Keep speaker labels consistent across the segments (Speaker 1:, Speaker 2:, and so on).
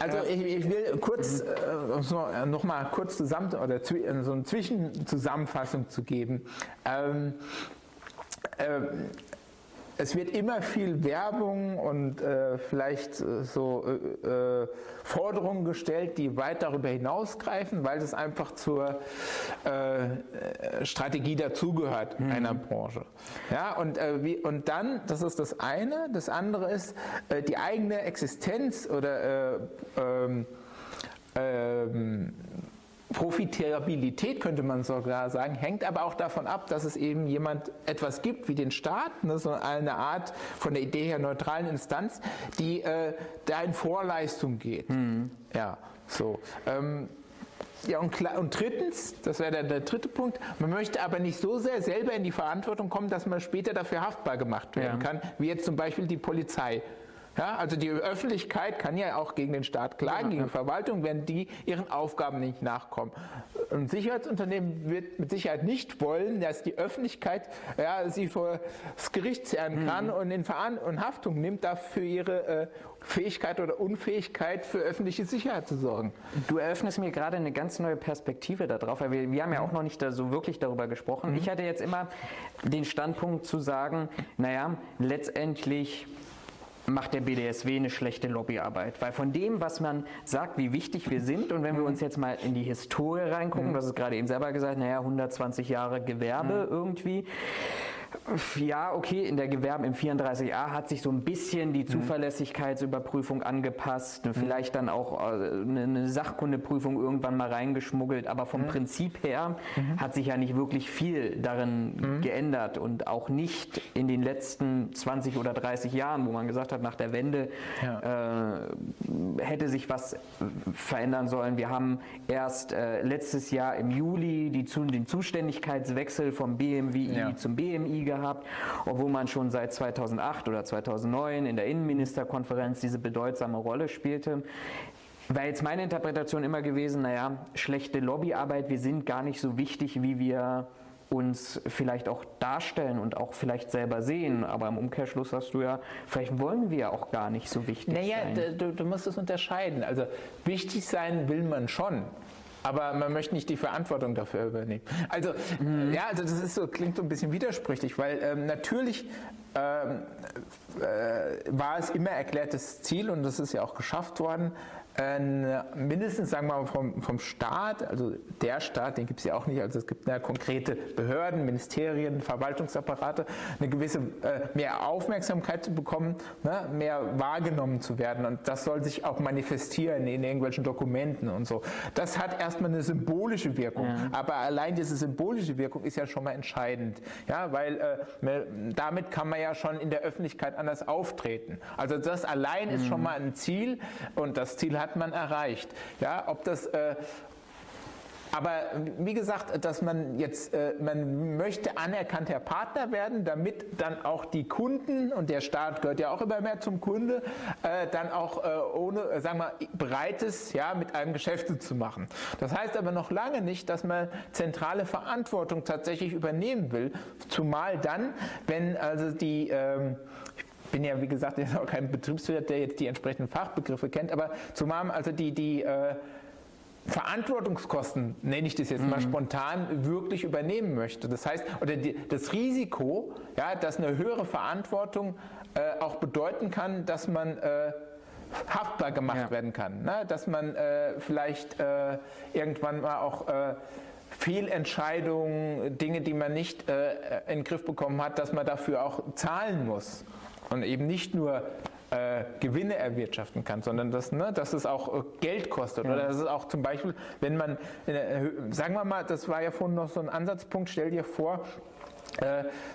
Speaker 1: Also ich, ich will kurz äh, so, äh, noch mal kurz zusammen oder äh, so eine Zwischenzusammenfassung zu geben. Ähm, ähm, es wird immer viel Werbung und äh, vielleicht äh, so äh, äh, Forderungen gestellt, die weit darüber hinausgreifen, weil es einfach zur äh, Strategie dazugehört mhm. einer Branche. Ja, und, wie, und dann, das ist das eine, das andere ist die eigene Existenz oder ähm, ähm, Profitabilität könnte man sogar sagen, hängt aber auch davon ab, dass es eben jemand etwas gibt wie den Staat, ne, so eine Art von der Idee her neutralen Instanz, die äh, da in Vorleistung geht. Mhm. Ja, so. Ähm, ja, und, und drittens, das wäre der, der, dritte Punkt, man möchte aber nicht so sehr selber in die Verantwortung kommen, dass man später dafür haftbar gemacht werden ja. kann, wie jetzt zum Beispiel die Polizei. Ja, also die Öffentlichkeit kann ja auch gegen den Staat klagen, gegen die Verwaltung, wenn die ihren Aufgaben nicht nachkommen. Ein Sicherheitsunternehmen wird mit Sicherheit nicht wollen, dass die Öffentlichkeit ja, sie vor das Gericht zerren mhm. kann mhm. und in Veran und Haftung nimmt, dafür ihre äh, Fähigkeit oder Unfähigkeit für öffentliche Sicherheit zu sorgen.
Speaker 2: Du eröffnest mir gerade eine ganz neue Perspektive darauf, weil wir, wir haben ja auch noch nicht so wirklich darüber gesprochen. Mhm. Ich hatte jetzt immer den Standpunkt zu sagen, naja, letztendlich macht der BDSW eine schlechte Lobbyarbeit. Weil von dem, was man sagt, wie wichtig wir sind, und wenn wir uns jetzt mal in die Historie reingucken, mhm. das ist gerade eben selber gesagt, naja, 120 Jahre Gewerbe mhm. irgendwie, ja, okay, in der Gewerben im 34a hat sich so ein bisschen die mhm. Zuverlässigkeitsüberprüfung angepasst, mhm. vielleicht dann auch äh, eine Sachkundeprüfung irgendwann mal reingeschmuggelt, aber vom mhm. Prinzip her mhm. hat sich ja nicht wirklich viel darin mhm. geändert und auch nicht in den letzten 20 oder 30 Jahren, wo man gesagt hat, nach der Wende ja. äh, hätte sich was verändern sollen. Wir haben erst äh, letztes Jahr im Juli die, den Zuständigkeitswechsel vom BMWI ja. zum BMI gehabt, obwohl man schon seit 2008 oder 2009 in der Innenministerkonferenz diese bedeutsame Rolle spielte. Wäre jetzt meine Interpretation immer gewesen, naja, schlechte Lobbyarbeit, wir sind gar nicht so wichtig, wie wir uns vielleicht auch darstellen und auch vielleicht selber sehen. Aber im Umkehrschluss hast du ja, vielleicht wollen wir auch gar nicht so wichtig
Speaker 1: naja,
Speaker 2: sein.
Speaker 1: Naja, du, du musst es unterscheiden. Also wichtig sein will man schon aber man möchte nicht die Verantwortung dafür übernehmen. Also, mhm. ja, also das ist so, klingt so ein bisschen widersprüchlich, weil ähm, natürlich ähm, äh, war es immer erklärtes Ziel und das ist ja auch geschafft worden, äh, mindestens sagen wir mal vom, vom Staat, also der Staat, den gibt es ja auch nicht, also es gibt ja konkrete Behörden, Ministerien, Verwaltungsapparate, eine gewisse äh, mehr Aufmerksamkeit zu bekommen, ne, mehr wahrgenommen zu werden und das soll sich auch manifestieren in irgendwelchen Dokumenten und so. Das hat erstmal eine symbolische Wirkung, ja. aber allein diese symbolische Wirkung ist ja schon mal entscheidend, ja, weil äh, damit kann man ja schon in der Öffentlichkeit anders auftreten. Also das allein ist schon mhm. mal ein Ziel und das Ziel hat hat man erreicht. Ja, ob das äh, aber wie gesagt, dass man jetzt, äh, man möchte anerkannter Partner werden, damit dann auch die Kunden, und der Staat gehört ja auch immer mehr zum Kunde, äh, dann auch äh, ohne, äh, sagen wir, bereit ist, ja, mit einem Geschäfte zu machen. Das heißt aber noch lange nicht, dass man zentrale Verantwortung tatsächlich übernehmen will, zumal dann, wenn also die, ähm, bin ja, wie gesagt, jetzt auch kein Betriebswirt, der jetzt die entsprechenden Fachbegriffe kennt, aber zumal also die, die äh, Verantwortungskosten, nenne ich das jetzt mhm. mal spontan, wirklich übernehmen möchte. Das heißt, oder die, das Risiko, ja, dass eine höhere Verantwortung äh, auch bedeuten kann, dass man äh, haftbar gemacht ja. werden kann. Ne? Dass man äh, vielleicht äh, irgendwann mal auch äh, Fehlentscheidungen, Dinge, die man nicht äh, in den Griff bekommen hat, dass man dafür auch zahlen muss und eben nicht nur äh, Gewinne erwirtschaften kann, sondern dass, ne, dass es auch äh, Geld kostet. Ja. Oder dass es auch zum Beispiel, wenn man, äh, sagen wir mal, das war ja vorhin noch so ein Ansatzpunkt, stell dir vor,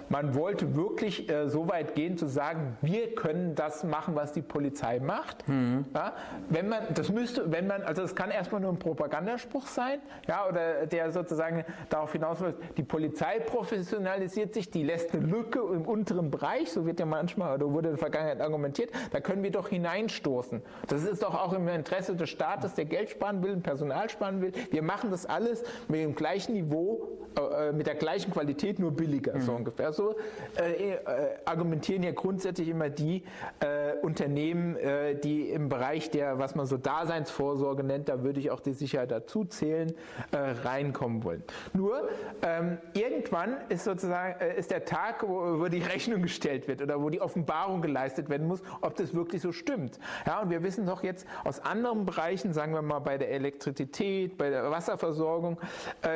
Speaker 1: man wollte wirklich äh, so weit gehen zu sagen, wir können das machen, was die Polizei macht. Mhm. Ja, wenn man, das müsste, wenn man, also das kann erstmal nur ein Propagandaspruch sein, ja, oder der sozusagen darauf hinaus will, die Polizei professionalisiert sich, die lässt eine Lücke im unteren Bereich, so wird ja manchmal oder wurde in der Vergangenheit argumentiert, da können wir doch hineinstoßen. Das ist doch auch im Interesse des Staates, der Geld sparen will, Personal sparen will. Wir machen das alles mit dem gleichen Niveau, äh, mit der gleichen Qualität, nur billiger. Billiger, mhm. so ungefähr. So äh, äh, argumentieren ja grundsätzlich immer die äh, Unternehmen, äh, die im Bereich der, was man so Daseinsvorsorge nennt, da würde ich auch die Sicherheit dazu zählen, äh, reinkommen wollen. Nur ähm, irgendwann ist sozusagen äh, ist der Tag, wo, wo, die Rechnung gestellt wird oder wo die Offenbarung geleistet werden muss, ob das wirklich so stimmt. Ja, und wir wissen doch jetzt aus anderen Bereichen, sagen wir mal bei der Elektrizität, bei der Wasserversorgung,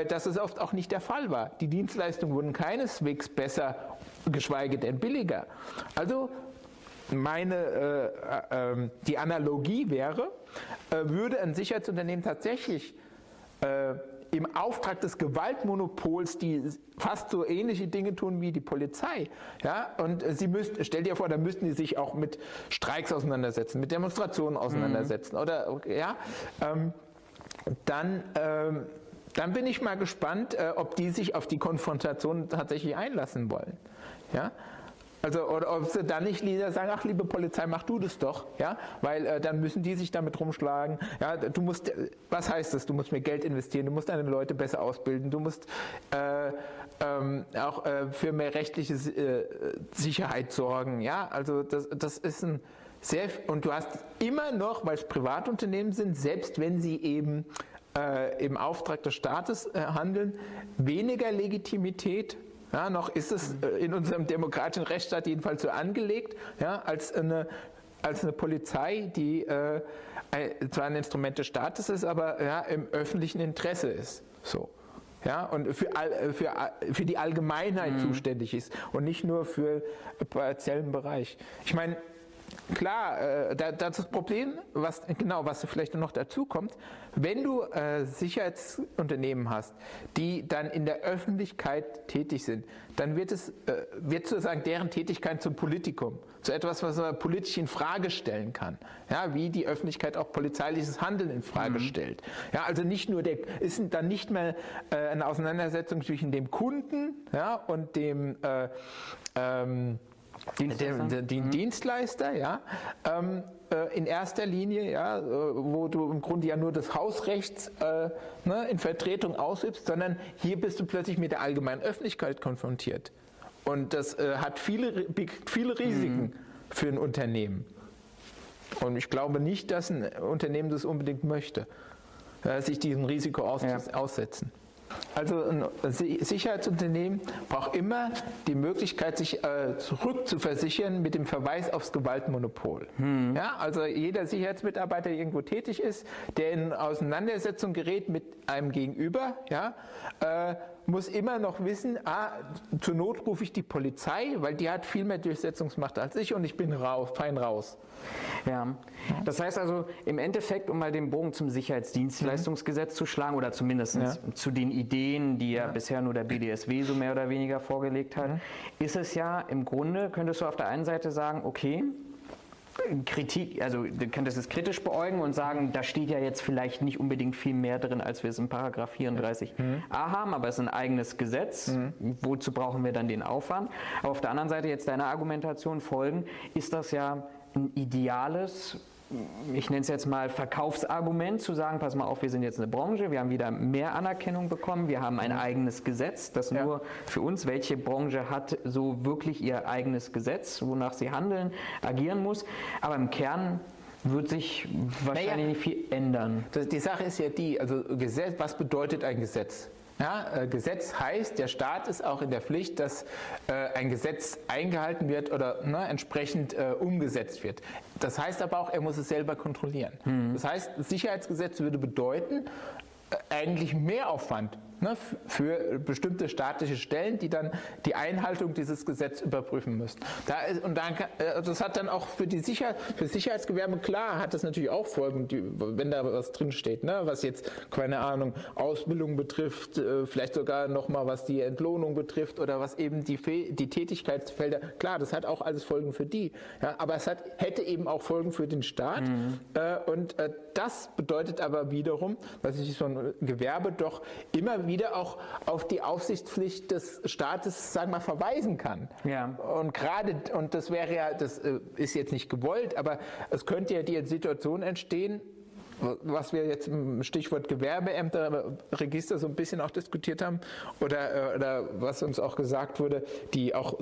Speaker 1: dass es oft auch nicht der Fall war. Die Dienstleistungen wurden keineswegs besser, geschweige denn billiger. Also meine, äh, äh, ähm, die Analogie wäre, äh, würde ein Sicherheitsunternehmen tatsächlich äh, im Auftrag des Gewaltmonopols, die fast so ähnliche Dinge tun wie die Polizei. Ja? Und sie müssten, stell dir vor, da müssten die sich auch mit Streiks auseinandersetzen, mit Demonstrationen auseinandersetzen. Mhm. Oder ja, ähm, dann, ähm, dann bin ich mal gespannt, äh, ob die sich auf die Konfrontation tatsächlich einlassen wollen. Ja? Also, oder ob sie dann nicht lieber sagen, ach liebe Polizei, mach du das doch, ja, weil äh, dann müssen die sich damit rumschlagen. Ja, du musst, was heißt das? Du musst mehr Geld investieren, du musst deine Leute besser ausbilden, du musst äh, ähm, auch äh, für mehr rechtliche äh, Sicherheit sorgen, ja. Also das, das ist ein sehr und du hast immer noch, weil es Privatunternehmen sind, selbst wenn sie eben äh, im Auftrag des Staates äh, handeln, weniger Legitimität ja, noch ist es äh, in unserem demokratischen Rechtsstaat jedenfalls so angelegt, ja, als eine als eine Polizei, die äh, zwar ein Instrument des Staates ist, aber ja, im öffentlichen Interesse ist. So. Ja, und für, für, für die Allgemeinheit mhm. zuständig ist und nicht nur für einen partiellen Bereich. Ich meine, Klar, äh, da, das Problem, was genau, was vielleicht noch dazu kommt, wenn du äh, Sicherheitsunternehmen hast, die dann in der Öffentlichkeit tätig sind, dann wird es äh, wird sozusagen deren Tätigkeit zum Politikum, zu etwas, was man politisch in Frage stellen kann, ja, wie die Öffentlichkeit auch polizeiliches Handeln in Frage mhm. stellt. Ja, also nicht nur der ist dann nicht mehr äh, eine Auseinandersetzung zwischen dem Kunden, ja, und dem äh, ähm, Dienstleister, der, der, mhm. Dienstleister ja, ähm, äh, in erster Linie, ja, äh, wo du im Grunde ja nur das Hausrecht äh, ne, in Vertretung ausübst, sondern hier bist du plötzlich mit der allgemeinen Öffentlichkeit konfrontiert. Und das äh, hat viele, viele Risiken mhm. für ein Unternehmen. Und ich glaube nicht, dass ein Unternehmen das unbedingt möchte, sich diesem Risiko aus, ja. aussetzen. Also ein Sicherheitsunternehmen braucht immer die Möglichkeit, sich äh, zurückzuversichern mit dem Verweis aufs Gewaltmonopol. Hm. Ja, also jeder Sicherheitsmitarbeiter, der irgendwo tätig ist, der in Auseinandersetzung gerät mit einem Gegenüber, ja, äh, muss immer noch wissen, ah, zur Not rufe ich die Polizei, weil die hat viel mehr Durchsetzungsmacht als ich und ich bin raus, fein raus.
Speaker 2: Ja, das heißt also im Endeffekt, um mal den Bogen zum Sicherheitsdienstleistungsgesetz mhm. zu schlagen oder zumindest ja. zu den Ideen, die ja, ja, bisher nur der BDSW so mehr oder weniger vorgelegt hat, mhm. ist es ja im Grunde, könntest du auf der einen Seite sagen, okay, Kritik, also du könntest es kritisch beäugen und sagen, da steht ja jetzt vielleicht nicht unbedingt viel mehr drin, als wir es in Paragraph 34a mhm. haben, aber es ist ein eigenes Gesetz. Mhm. Wozu brauchen wir dann den Aufwand? Aber auf der anderen Seite jetzt deiner Argumentation folgen, ist das ja ein ideales ich nenne es jetzt mal Verkaufsargument, zu sagen, pass mal auf, wir sind jetzt eine Branche, wir haben wieder mehr Anerkennung bekommen, wir haben ein eigenes Gesetz, das ja. nur für uns, welche Branche hat so wirklich ihr eigenes Gesetz, wonach sie handeln, agieren muss. Aber im Kern wird sich wahrscheinlich naja, nicht viel ändern.
Speaker 1: die Sache ist ja die, also Gesetz, was bedeutet ein Gesetz? Ja, äh, Gesetz heißt, der Staat ist auch in der Pflicht, dass äh, ein Gesetz eingehalten wird oder ne, entsprechend äh, umgesetzt wird. Das heißt aber auch, er muss es selber kontrollieren. Mhm. Das heißt, Sicherheitsgesetz würde bedeuten, äh, eigentlich Mehraufwand ne, für bestimmte staatliche Stellen, die dann die Einhaltung dieses Gesetzes überprüfen müssen. Da ist, und dann, äh, das hat dann auch für die Sicher für Sicherheitsgewerbe klar, hat das natürlich auch Folgen, die, wenn da was drinsteht, ne, was jetzt, keine Ahnung, Ausbildung betrifft, äh, vielleicht sogar nochmal was die Entlohnung betrifft oder was eben die, die Tätigkeitsfelder, klar, das hat auch alles Folgen für die, ja, aber es hat, hätte eben auch Folgen für den Staat mhm. äh, und das bedeutet aber wiederum, dass sich so ein Gewerbe doch immer wieder auch auf die Aufsichtspflicht des Staates, sagen wir mal, verweisen kann. Ja. Und gerade, und das wäre ja, das äh, ist jetzt nicht gewollt, aber es könnte ja die Situation entstehen, was wir jetzt im Stichwort Gewerbeämterregister so ein bisschen auch diskutiert haben oder, äh, oder was uns auch gesagt wurde, die auch,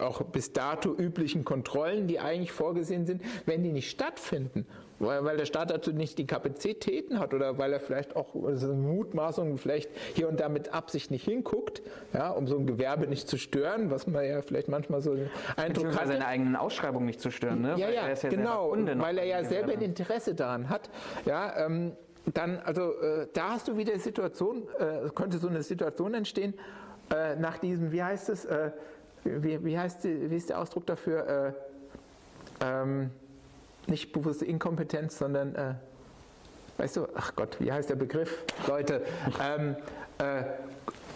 Speaker 1: auch bis dato üblichen Kontrollen, die eigentlich vorgesehen sind, wenn die nicht stattfinden, weil, weil der Staat dazu nicht die Kapazitäten hat oder weil er vielleicht auch Mutmaßungen vielleicht hier und da mit Absicht nicht hinguckt, ja, um so ein Gewerbe nicht zu stören, was man ja vielleicht manchmal so den Eindruck hat.
Speaker 2: seine eigenen Ausschreibungen nicht zu stören, ne?
Speaker 1: Ja, ja, ja genau, weil er ja selber ein Interesse daran hat. Ja, ähm, dann, also äh, da hast du wieder Situation, äh, könnte so eine Situation entstehen, äh, nach diesem, wie heißt es, äh, wie, wie, heißt die, wie ist der Ausdruck dafür? Äh, ähm, nicht bewusste Inkompetenz, sondern, äh, weißt du, ach Gott, wie heißt der Begriff? Leute, ähm, äh,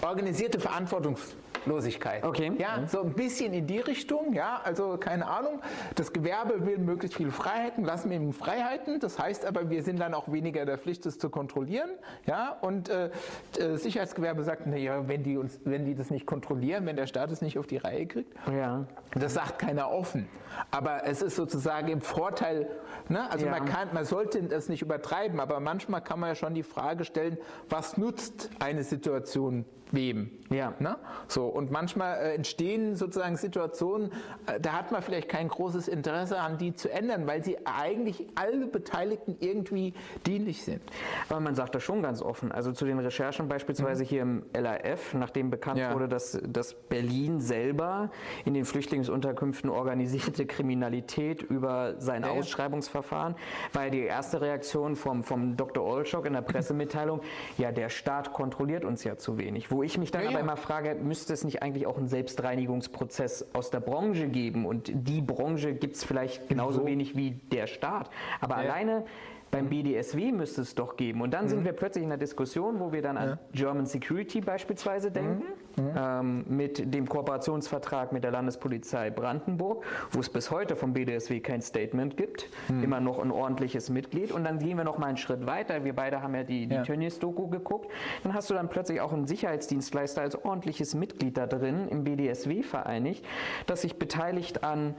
Speaker 1: organisierte Verantwortungs Losigkeit.
Speaker 2: Okay.
Speaker 1: Ja, so ein bisschen in die Richtung, ja, also keine Ahnung. Das Gewerbe will möglichst viele Freiheiten, lassen wir ihm Freiheiten. Das heißt aber, wir sind dann auch weniger der Pflicht, es zu kontrollieren, ja. Und äh, das Sicherheitsgewerbe sagt, naja, wenn die uns, wenn die das nicht kontrollieren, wenn der Staat es nicht auf die Reihe kriegt,
Speaker 2: ja.
Speaker 1: das sagt keiner offen. Aber es ist sozusagen im Vorteil, ne? also ja. man kann, man sollte das nicht übertreiben, aber manchmal kann man ja schon die Frage stellen, was nutzt eine Situation wem.
Speaker 2: Ja.
Speaker 1: Ne? So, und manchmal äh, entstehen sozusagen Situationen, äh, da hat man vielleicht kein großes Interesse an die zu ändern, weil sie eigentlich alle Beteiligten irgendwie dienlich sind.
Speaker 2: Aber man sagt das schon ganz offen. Also zu den Recherchen beispielsweise mhm. hier im LAF, nachdem bekannt ja. wurde, dass, dass Berlin selber in den Flüchtlingsunterkünften organisierte Kriminalität über sein ja, Ausschreibungsverfahren, war ja die erste Reaktion vom, vom Dr. Olschok in der Pressemitteilung, ja, der Staat kontrolliert uns ja zu wenig. Wo wo ich mich dann ja, aber ja. immer frage, müsste es nicht eigentlich auch einen Selbstreinigungsprozess aus der Branche geben? Und die Branche gibt es vielleicht genauso so. wenig wie der Staat. Aber ja. alleine beim BDSW müsste es doch geben. Und dann mhm. sind wir plötzlich in einer Diskussion, wo wir dann an German Security beispielsweise denken. Mhm mhm. ähm, mit dem Kooperationsvertrag mit der Landespolizei Brandenburg, wo es bis heute vom BDSW kein Statement gibt, mhm. immer noch ein ordentliches Mitglied. Und dann gehen wir noch mal einen Schritt weiter. Wir beide haben ja die, die ja. Tönnies-Doku geguckt. Dann hast du dann plötzlich auch einen Sicherheitsdienstleister als ordentliches Mitglied da drin, im BDSW vereinigt, das sich beteiligt an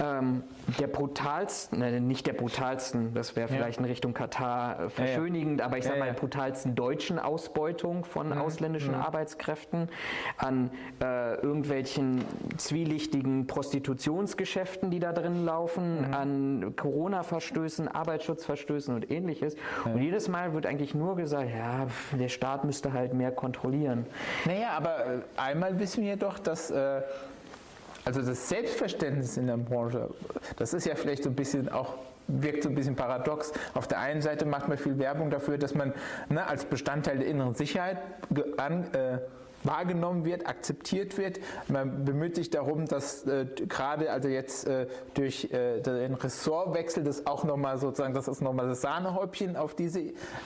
Speaker 2: ähm, der brutalsten, ne, nicht der brutalsten, das wäre vielleicht ja. in Richtung Katar äh, verschönigend, ja, aber ich sage mal, brutalsten deutschen Ausbeutung von mhm. ausländischen mhm. Arbeitskräften, an äh, irgendwelchen zwielichtigen Prostitutionsgeschäften, die da drin laufen, mhm. an Corona-Verstößen, Arbeitsschutzverstößen und ähnliches. Und jedes Mal wird eigentlich nur gesagt, ja, der Staat müsste halt mehr kontrollieren.
Speaker 1: Naja, aber äh, einmal wissen wir doch, dass äh, also das Selbstverständnis in der Branche, das ist ja vielleicht so ein bisschen auch wirkt so ein bisschen paradox. Auf der einen Seite macht man viel Werbung dafür, dass man ne, als Bestandteil der inneren Sicherheit an, äh, wahrgenommen wird, akzeptiert wird. Man bemüht sich darum, dass äh, gerade also jetzt äh, durch äh, den Ressortwechsel das auch nochmal sozusagen, das ist nochmal das Sahnehäubchen auf diese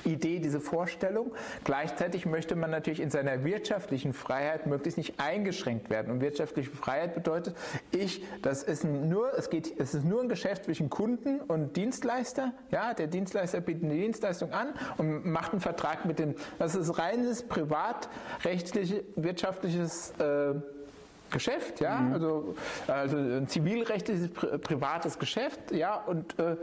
Speaker 1: Idee, diese Vorstellung. Gleichzeitig möchte man natürlich in seiner wirtschaftlichen Freiheit möglichst nicht eingeschränkt werden. Und wirtschaftliche Freiheit bedeutet, ich, das ist nur, es geht, es ist nur ein Geschäft zwischen Kunden und Dienstleister. Ja, der Dienstleister bietet eine Dienstleistung an und macht einen Vertrag mit dem, das ist reines privatrechtliche wirtschaftliches äh, Geschäft, ja, mhm. also, also ein zivilrechtliches privates Geschäft, ja, und äh,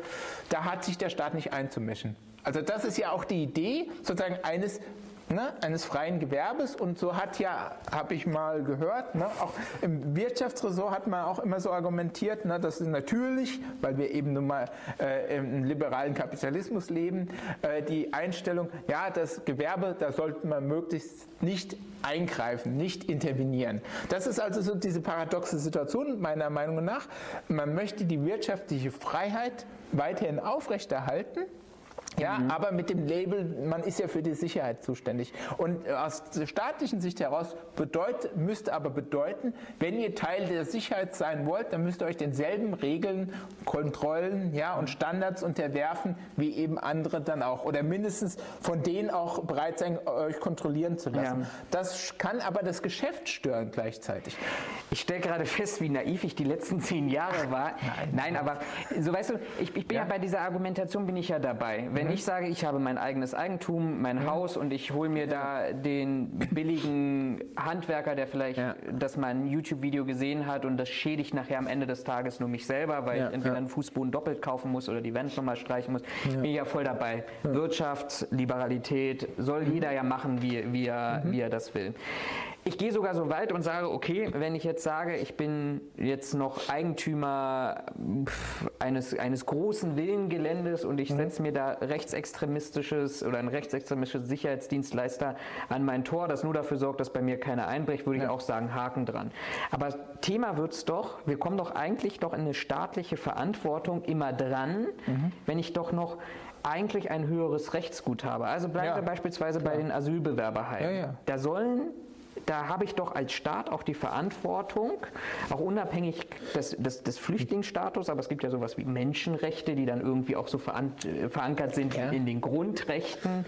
Speaker 1: da hat sich der Staat nicht einzumischen. Also das ist ja auch die Idee sozusagen eines ne, eines freien Gewerbes und so hat ja, habe ich mal gehört, ne, auch im Wirtschaftsressort hat man auch immer so argumentiert, ne, dass natürlich, weil wir eben nun mal äh, im liberalen Kapitalismus leben, äh, die Einstellung, ja, das Gewerbe, da sollte man möglichst nicht eingreifen, nicht intervenieren. Das ist also so diese paradoxe Situation meiner Meinung nach. Man möchte die wirtschaftliche Freiheit weiterhin aufrechterhalten, ja, mhm. aber mit dem Label, man ist ja für die Sicherheit zuständig. Und äh, aus der staatlichen Sicht heraus bedeut, müsste aber bedeuten, wenn ihr Teil der Sicherheit sein wollt, dann müsst ihr euch denselben Regeln, Kontrollen ja, und Standards unterwerfen, wie eben andere dann auch. Oder mindestens von denen auch bereit sein, euch kontrollieren zu lassen. Ja. Das kann aber das Geschäft stören gleichzeitig.
Speaker 2: Ich stelle gerade fest, wie naiv ich die letzten zehn Jahre war. Nein, Nein aber so weißt du, ich, ich bin ja. ja. bei dieser Argumentation bin ich ja dabei. Wenn Wenn ich sage, ich habe mein eigenes Eigentum, mein Haus und ich hole mir da den billigen Handwerker, der vielleicht
Speaker 1: Ja.
Speaker 2: das mal ein YouTube-Video gesehen hat und das schädigt nachher am Ende des Tages nur mich selber, weil
Speaker 1: Ja,
Speaker 2: ich entweder
Speaker 1: ja.
Speaker 2: einen Fußboden doppelt kaufen muss oder die Wand nochmal streichen muss, bin ich ja voll dabei. Wirtschaft, Liberalität, soll
Speaker 1: Mhm.
Speaker 2: jeder ja machen, wie, wie, er, wie er das will. Ich gehe sogar so weit und sage, okay, wenn ich jetzt sage, ich bin jetzt noch Eigentümer eines, eines großen Villengeländes und ich
Speaker 1: Mhm.
Speaker 2: setze mir da rechtsextremistisches oder ein rechtsextremistisches Sicherheitsdienstleister an mein Tor, das nur dafür sorgt, dass bei mir keiner einbricht, würde ich auch sagen, Haken dran. Aber Thema wird es doch, wir kommen doch eigentlich doch in eine staatliche Verantwortung immer dran,
Speaker 1: Mhm.
Speaker 2: wenn ich doch noch eigentlich ein höheres Rechtsgut habe. Also bleiben
Speaker 1: Ja.
Speaker 2: wir beispielsweise bei den Asylbewerberheimen.
Speaker 1: Ja, ja.
Speaker 2: Da sollen, da habe ich doch als Staat auch die Verantwortung, auch unabhängig des, des, des Flüchtlingsstatus, aber es gibt ja sowas wie Menschenrechte, die dann irgendwie auch so äh, verankert sind
Speaker 1: Ja.
Speaker 2: in den Grundrechten,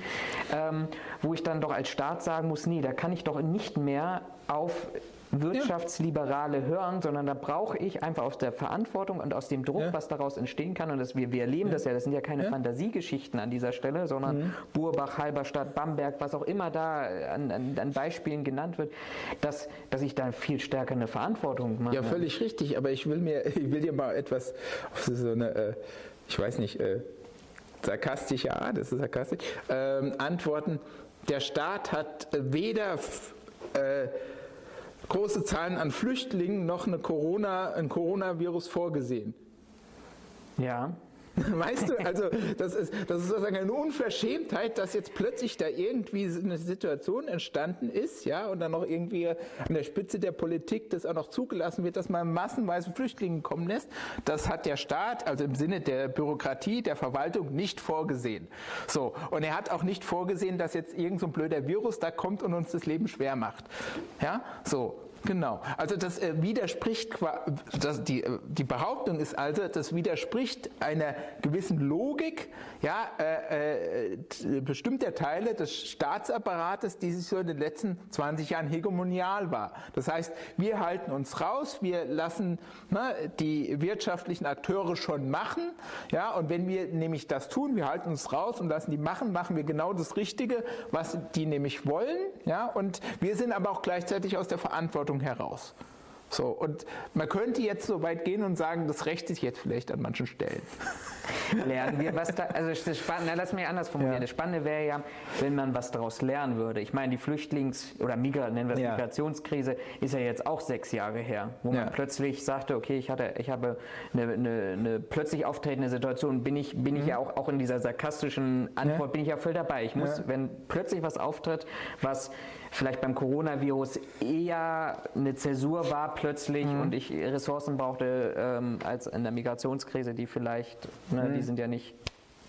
Speaker 2: ähm, wo ich dann doch als Staat sagen muss, nee, da kann ich doch nicht mehr auf Wirtschaftsliberale hören, sondern da brauche ich einfach aus der Verantwortung und aus dem Druck,
Speaker 1: Ja.
Speaker 2: was daraus entstehen kann. Und das, wir, wir erleben das ja, das sind ja keine Fantasiegeschichten an dieser Stelle, sondern
Speaker 1: Mhm.
Speaker 2: Burbach, Halberstadt, Bamberg, was auch immer da an, an, an Beispielen genannt wird, dass, dass ich da viel stärker eine Verantwortung mache.
Speaker 1: Ja, völlig richtig, aber ich will mir, ich will dir mal etwas auf so eine, äh, ich weiß nicht, äh, sarkastische Art, ist es sarkastisch, ähm, antworten. Der Staat hat äh, weder äh, große Zahlen an Flüchtlingen noch eine Corona, ein Coronavirus vorgesehen.
Speaker 2: Ja.
Speaker 1: Weißt du, also das ist, das ist sozusagen eine Unverschämtheit, dass jetzt plötzlich da irgendwie eine Situation entstanden ist, ja, und dann noch irgendwie an der Spitze der Politik das auch noch zugelassen wird, dass man massenweise Flüchtlinge kommen lässt. Das hat der Staat, also im Sinne der Bürokratie, der Verwaltung, nicht vorgesehen. So, und er hat auch nicht vorgesehen, dass jetzt irgend so blöder Virus da kommt und uns das Leben schwer macht. Ja, so. Genau. Also das äh, widerspricht, das, die, äh, die Behauptung ist also, das widerspricht einer gewissen Logik, ja, äh, äh, bestimmter Teile des Staatsapparates, die sich so in den letzten 20 Jahren hegemonial war. Das heißt, wir halten uns raus, wir lassen ne, die wirtschaftlichen Akteure schon machen, ja, und wenn wir nämlich das tun, wir halten uns raus und lassen die machen, machen wir genau das Richtige, was die nämlich wollen, ja, und wir sind aber auch gleichzeitig aus der Verantwortung heraus. So, und man könnte jetzt so weit gehen und sagen, das rächt sich jetzt vielleicht an manchen Stellen.
Speaker 2: lernen wir was da. Also das Spannende, lass mich anders formulieren.
Speaker 1: Ja.
Speaker 2: Das Spannende wäre ja, wenn man was daraus lernen würde. Ich meine, die Flüchtlings- oder Migra, nennen wir es
Speaker 1: Ja.
Speaker 2: Migrationskrise ist ja jetzt auch sechs Jahre her, wo
Speaker 1: Ja.
Speaker 2: man plötzlich sagte, okay, ich hatte, ich habe eine, eine, eine plötzlich auftretende Situation, bin ich, bin ich ja auch, auch in dieser sarkastischen Antwort,
Speaker 1: Mhm.
Speaker 2: Bin ich ja voll dabei. Ich muss, wenn plötzlich was auftritt, was vielleicht beim Coronavirus eher eine Zäsur war plötzlich
Speaker 1: Mhm.
Speaker 2: und ich Ressourcen brauchte ähm, als in der Migrationskrise, die vielleicht, ne,
Speaker 1: Mhm.
Speaker 2: die sind ja nicht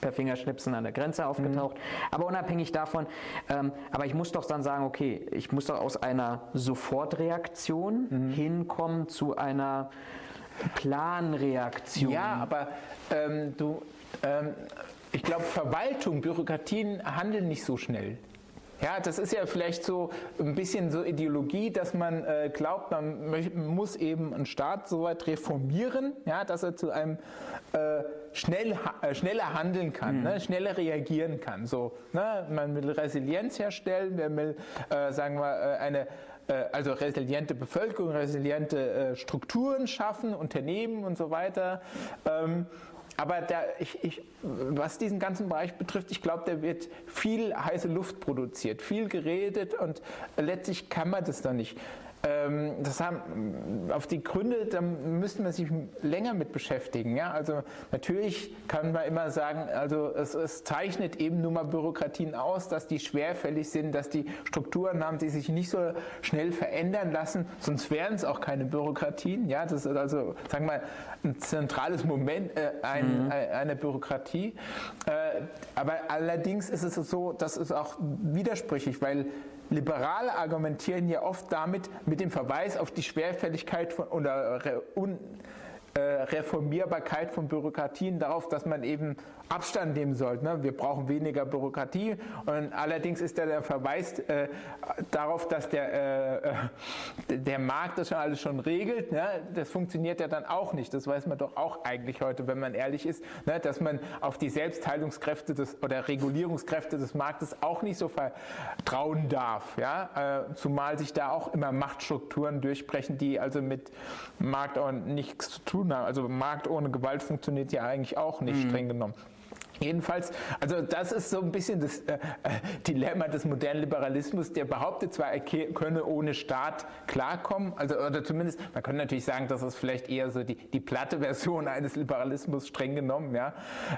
Speaker 2: per Fingerschnipsen an der Grenze aufgetaucht. Aber unabhängig davon, ähm, aber ich muss doch dann sagen, okay, ich muss doch aus einer Sofortreaktion
Speaker 1: Mhm.
Speaker 2: hinkommen zu einer Planreaktion.
Speaker 1: Ja, aber ähm, du, ähm, ich glaube, Verwaltung, Bürokratien handeln nicht so schnell. Ja, das ist ja vielleicht so ein bisschen so Ideologie, dass man äh, glaubt, man muss eben einen Staat so weit reformieren, ja, dass er zu einem äh, schnell, ha- äh, schneller handeln kann, ne, schneller reagieren kann. So, ne, man will Resilienz herstellen, man will, äh, sagen wir, äh, eine äh, also resiliente Bevölkerung, resiliente Strukturen schaffen, Unternehmen und so weiter. Ähm, aber da, ich, ich, was diesen ganzen Bereich betrifft, ich glaube, da wird viel heiße Luft produziert, viel geredet und letztlich kann man das dann nicht. Ähm, das haben, auf die Gründe, da müsste man sich länger mit beschäftigen. Ja? Also natürlich kann man immer sagen, also es, es zeichnet eben nur mal Bürokratien aus, dass die schwerfällig sind, dass die Strukturen haben, die sich nicht so schnell verändern lassen, sonst wären es auch keine Bürokratien. Ja? Das ist also, sagen wir mal, ein zentrales Moment äh, ein, äh, einer Bürokratie. Äh, aber allerdings ist es so, das ist auch widersprüchlich, weil Liberale argumentieren ja oft damit mit dem Verweis auf die Schwerfälligkeit von, oder Re, un, äh, von Bürokratien darauf, dass man eben Abstand nehmen sollte. Ne? Wir brauchen weniger Bürokratie. Und allerdings ist da der Verweis äh, darauf, dass der, äh, äh, der Markt das schon alles schon regelt. Ne? Das funktioniert ja dann auch nicht. Das weiß man doch auch eigentlich heute, wenn man ehrlich ist, ne? dass man auf die Selbstheilungskräfte des, oder Regulierungskräfte des Marktes auch nicht so vertrauen darf. Ja? Äh, zumal sich da auch immer Machtstrukturen durchbrechen, die also mit Markt nichts zu tun haben. Also Markt ohne Gewalt funktioniert ja eigentlich auch nicht mhm. streng genommen. Jedenfalls, also das ist so ein bisschen das äh, äh, Dilemma des modernen Liberalismus, der behauptet zwar, er könne ohne Staat klarkommen, also oder zumindest, man könnte natürlich sagen, das ist vielleicht eher so die, die platte Version eines Liberalismus streng genommen, ja.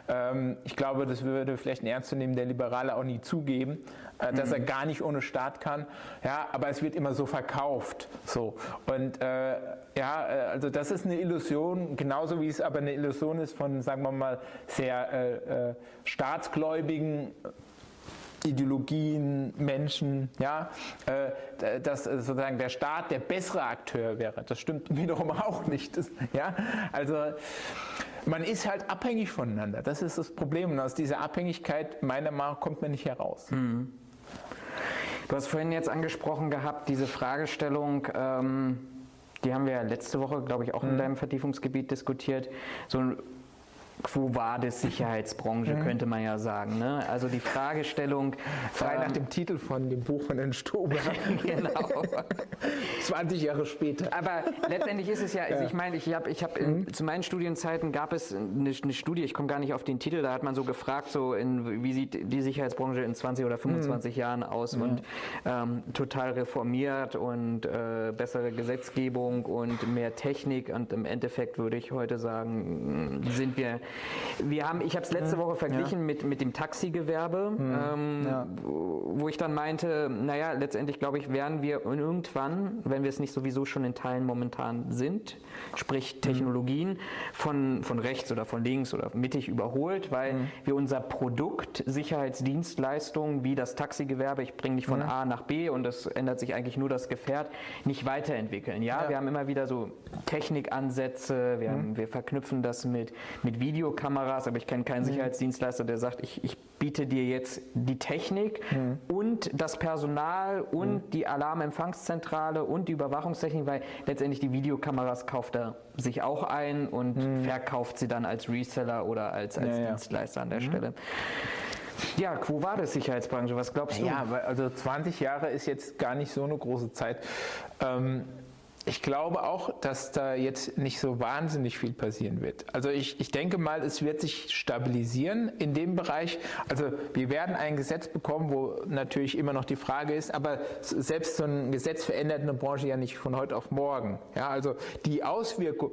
Speaker 1: Ähm, ich glaube, das würde vielleicht ein ernstzunehmender Liberale auch nie zugeben, äh, dass mhm. er gar nicht ohne Staat kann, ja, aber es wird immer so verkauft, so. Und äh, ja, äh, also das ist eine Illusion, genauso wie es aber eine Illusion ist von, sagen wir mal, sehr äh, äh, staatsgläubigen Ideologien, Menschen, ja, äh, dass sozusagen der Staat der bessere Akteur wäre. Das stimmt wiederum auch nicht. Das, ja, also man ist halt abhängig voneinander. Das ist das Problem. Und aus dieser Abhängigkeit, meiner Meinung nach, kommt man nicht heraus. Mhm.
Speaker 2: Du hast vorhin jetzt angesprochen gehabt, diese Fragestellung, ähm, die haben wir ja letzte Woche, glaube ich, auch mhm. in deinem Vertiefungsgebiet diskutiert. So Quo vadis Sicherheitsbranche, mhm. könnte man ja sagen. Ne? Also die Fragestellung.
Speaker 1: Frei ähm, nach dem Titel von dem Buch von den Stuber. genau. 20 Jahre später.
Speaker 2: Aber letztendlich ist es ja, also ich meine, ich habe ich hab mhm. zu meinen Studienzeiten gab es eine, eine Studie, ich komme gar nicht auf den Titel, da hat man so gefragt, so in, wie sieht die Sicherheitsbranche in 20 oder 25 mhm. Jahren aus und ähm, total reformiert und äh, bessere Gesetzgebung und mehr Technik und im Endeffekt würde ich heute sagen, sind wir wir haben, ich habe es letzte Woche verglichen ja. mit, mit dem Taxigewerbe, mhm. ähm, ja. wo ich dann meinte, naja, letztendlich glaube ich, werden wir irgendwann, wenn wir es nicht sowieso schon in Teilen momentan sind, sprich mhm. Technologien, mhm. von, von rechts oder von links oder mittig überholt, weil mhm. wir unser Produkt, Sicherheitsdienstleistungen wie das Taxigewerbe, ich bringe dich von mhm. A nach B und es ändert sich eigentlich nur das Gefährt, nicht weiterentwickeln. Ja, ja. wir haben immer wieder so Technikansätze, wir, haben, wir verknüpfen das mit, mit Video Videokameras, aber ich kenne keinen mhm. Sicherheitsdienstleister, der sagt, ich, ich biete dir jetzt die Technik mhm. und das Personal und mhm. die Alarmempfangszentrale und die Überwachungstechnik, weil letztendlich die Videokameras kauft er sich auch ein und mhm. verkauft sie dann als Reseller oder als, als ja, Dienstleister an der mhm. Stelle. Ja, quo war das Sicherheitsbranche? Was glaubst du?
Speaker 1: Ja, also 20 Jahre ist jetzt gar nicht so eine große Zeit. Ähm, ich glaube auch, dass da jetzt nicht so wahnsinnig viel passieren wird. Also ich, ich denke mal, es wird sich stabilisieren in dem Bereich. Also wir werden ein Gesetz bekommen, wo natürlich immer noch die Frage ist, aber selbst so ein Gesetz verändert eine Branche ja nicht von heute auf morgen. Ja, also die Auswirkung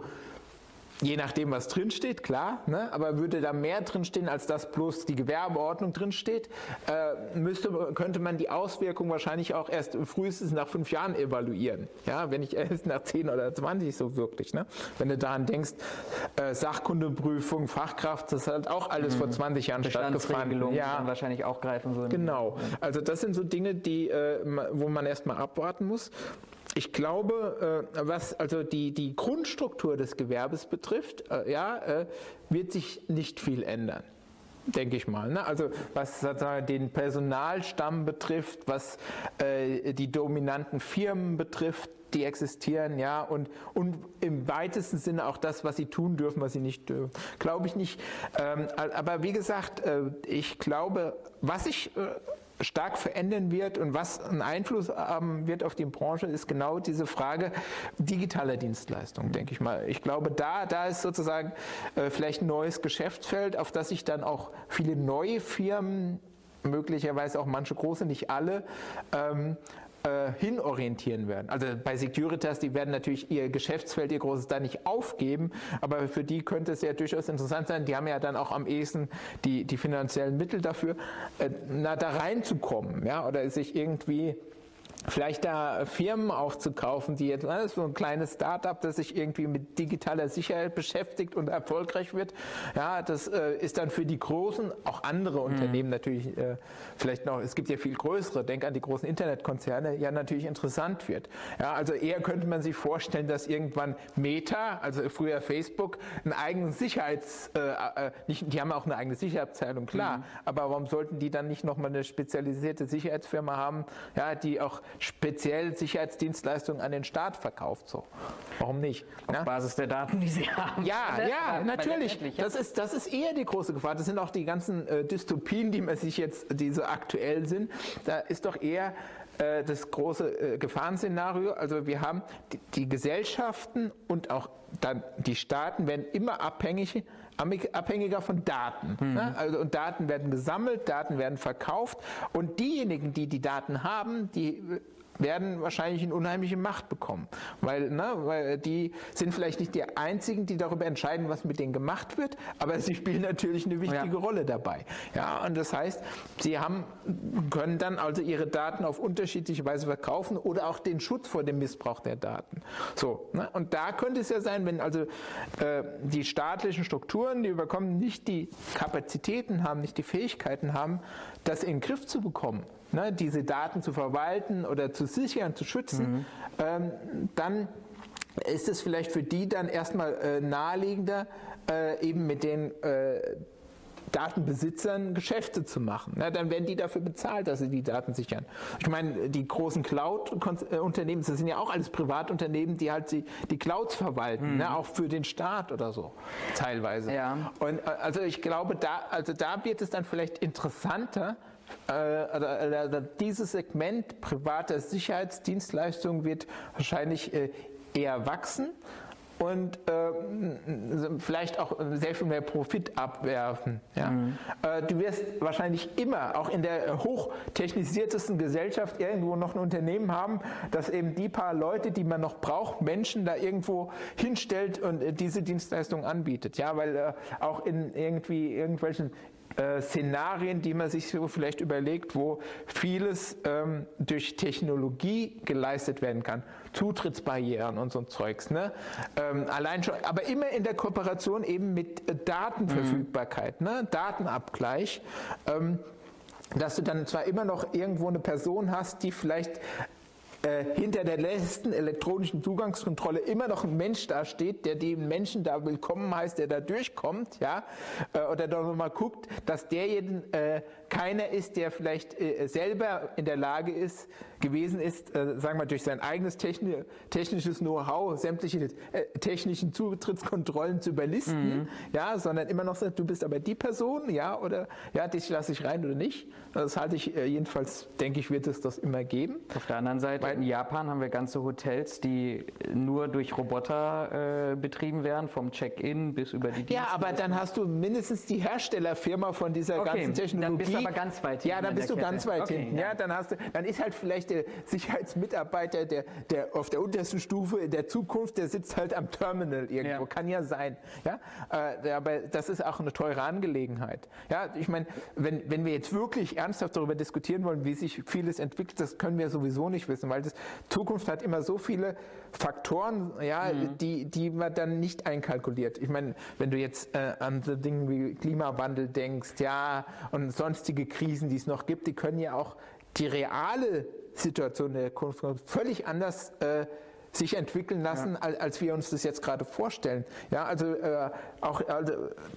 Speaker 1: Je nachdem, was drinsteht, klar, ne? aber würde da mehr drinstehen, als dass bloß die Gewerbeordnung drinsteht, äh, müsste, könnte man die Auswirkungen wahrscheinlich auch erst frühestens nach fünf Jahren evaluieren. Ja, wenn nicht erst nach zehn oder zwanzig so wirklich. Ne? Wenn du daran denkst, äh, Sachkundeprüfung, Fachkraft, das hat auch alles mhm. vor 20 Jahren stattgefunden.
Speaker 2: Ja, wahrscheinlich auch greifen würden.
Speaker 1: Genau. Also das sind so Dinge, die, äh, wo man erstmal abwarten muss. Ich glaube, äh, was also die, die Grundstruktur des Gewerbes betrifft, äh, ja, äh, wird sich nicht viel ändern denke ich mal. Ne? Also was sozusagen den Personalstamm betrifft, was äh, die dominanten Firmen betrifft, die existieren, ja, und, und im weitesten Sinne auch das, was sie tun dürfen, was sie nicht dürfen. Glaube ich nicht. Ähm, aber wie gesagt, äh, ich glaube, was ich äh, stark verändern wird und was einen Einfluss haben wird auf die Branche, ist genau diese Frage digitaler Dienstleistungen, denke ich mal. Ich glaube, da, da ist sozusagen äh, vielleicht ein neues Geschäftsfeld, auf das sich dann auch viele neue Firmen möglicherweise auch manche große, nicht alle, ähm, äh, hinorientieren werden. Also bei Securitas, die werden natürlich ihr Geschäftsfeld, ihr großes da nicht aufgeben, aber für die könnte es ja durchaus interessant sein, die haben ja dann auch am ehesten die, die finanziellen Mittel dafür, äh, na, da reinzukommen, ja, oder sich irgendwie vielleicht da Firmen aufzukaufen, die jetzt ne, so ein kleines Startup, das sich irgendwie mit digitaler Sicherheit beschäftigt und erfolgreich wird. Ja, das äh, ist dann für die großen, auch andere mhm. Unternehmen natürlich äh, vielleicht noch, es gibt ja viel größere, denk an die großen Internetkonzerne, ja natürlich interessant wird. Ja, also eher könnte man sich vorstellen, dass irgendwann Meta, also früher Facebook, einen eigenen Sicherheits, äh, äh nicht, die haben auch eine eigene Sicherheitsabteilung, klar, mhm. aber warum sollten die dann nicht nochmal eine spezialisierte Sicherheitsfirma haben, ja, die auch speziell Sicherheitsdienstleistungen an den Staat verkauft. So. Warum nicht?
Speaker 2: Auf
Speaker 1: Na?
Speaker 2: Basis der Daten, die sie haben.
Speaker 1: Ja, ja, natürlich. Das ist, das ist eher die große Gefahr. Das sind auch die ganzen äh, Dystopien, die man sich jetzt, die so aktuell sind. Da ist doch eher äh, das große äh, Gefahrenszenario. Also wir haben die, die Gesellschaften und auch dann die Staaten werden immer abhängig abhängiger von Daten. Mhm. Ne? Also, und Daten werden gesammelt, Daten werden verkauft und diejenigen, die die Daten haben, die werden wahrscheinlich eine unheimliche Macht bekommen. Weil, ne, weil die sind vielleicht nicht die einzigen, die darüber entscheiden, was mit denen gemacht wird, aber sie spielen natürlich eine wichtige ja. Rolle dabei. Ja, und das heißt, sie haben, können dann also ihre Daten auf unterschiedliche Weise verkaufen oder auch den Schutz vor dem Missbrauch der Daten. So, ne, und da könnte es ja sein, wenn also äh, die staatlichen Strukturen, die überkommen, nicht die Kapazitäten haben, nicht die Fähigkeiten haben, das in den Griff zu bekommen, ne, diese Daten zu verwalten oder zu sichern, zu schützen, mhm. ähm, dann ist es vielleicht für die dann erstmal äh, naheliegender, äh, eben mit den äh, Datenbesitzern Geschäfte zu machen. Na, dann werden die dafür bezahlt, dass sie die Daten sichern. Ich meine, die großen Cloud-Unternehmen, das sind ja auch alles Privatunternehmen, die halt die, die Clouds verwalten, mhm. ne, auch für den Staat oder so, teilweise. Ja. Und äh, also ich glaube, da, also da wird es dann vielleicht interessanter, äh, dieses Segment privater Sicherheitsdienstleistungen wird wahrscheinlich äh, eher wachsen und äh, vielleicht auch sehr viel mehr Profit abwerfen. Ja? Mhm. Äh, du wirst wahrscheinlich immer, auch in der hochtechnisiertesten Gesellschaft, irgendwo noch ein Unternehmen haben, das eben die paar Leute, die man noch braucht, Menschen da irgendwo hinstellt und äh, diese Dienstleistung anbietet. Ja, weil äh, auch in irgendwie irgendwelchen äh, Szenarien, die man sich so vielleicht überlegt, wo vieles ähm, durch Technologie geleistet werden kann. Zutrittsbarrieren und so ein Zeugs. Ne? Ähm, allein schon, aber immer in der Kooperation eben mit äh, Datenverfügbarkeit, mhm. ne? Datenabgleich. Ähm, dass du dann zwar immer noch irgendwo eine Person hast, die vielleicht äh, hinter der letzten elektronischen Zugangskontrolle immer noch ein Mensch da steht, der den Menschen da willkommen heißt, der da durchkommt, ja, äh, oder da nochmal guckt, dass derjenige äh, keiner ist, der vielleicht äh, selber in der Lage ist, gewesen ist, äh, sagen wir durch sein eigenes techni technisches Know-how sämtliche äh, technischen Zutrittskontrollen zu überlisten, mhm. ja, sondern immer noch sagt, du bist aber die Person, ja, oder ja, dich lasse ich rein oder nicht. Das halte ich äh, jedenfalls, denke ich, wird es das immer geben.
Speaker 2: Auf der anderen Seite, Weil, in Japan haben wir ganze Hotels, die nur durch Roboter äh, betrieben werden, vom Check-in bis über die
Speaker 1: Ja, aber dann hast du mindestens die Herstellerfirma von dieser okay, ganzen Technologie. Du
Speaker 2: aber ganz weit
Speaker 1: hinten. Ja, dann bist du Kette. ganz weit okay, hinten. Ja. ja, dann hast du, dann ist halt vielleicht der Sicherheitsmitarbeiter, der, der auf der untersten Stufe in der Zukunft, der sitzt halt am Terminal irgendwo. Ja. Kann ja sein. Ja, äh, aber das ist auch eine teure Angelegenheit. Ja, ich meine, wenn, wenn wir jetzt wirklich ernsthaft darüber diskutieren wollen, wie sich vieles entwickelt, das können wir sowieso nicht wissen, weil das Zukunft hat immer so viele Faktoren, ja, mhm. die, die man dann nicht einkalkuliert. Ich meine, wenn du jetzt äh, an so Dinge wie Klimawandel denkst, ja, und sonstige Krisen, die es noch gibt, die können ja auch die reale Situation der Kunst völlig anders äh, sich entwickeln lassen, ja. als, als, wir uns das jetzt gerade vorstellen. Ja, also äh, auch, also,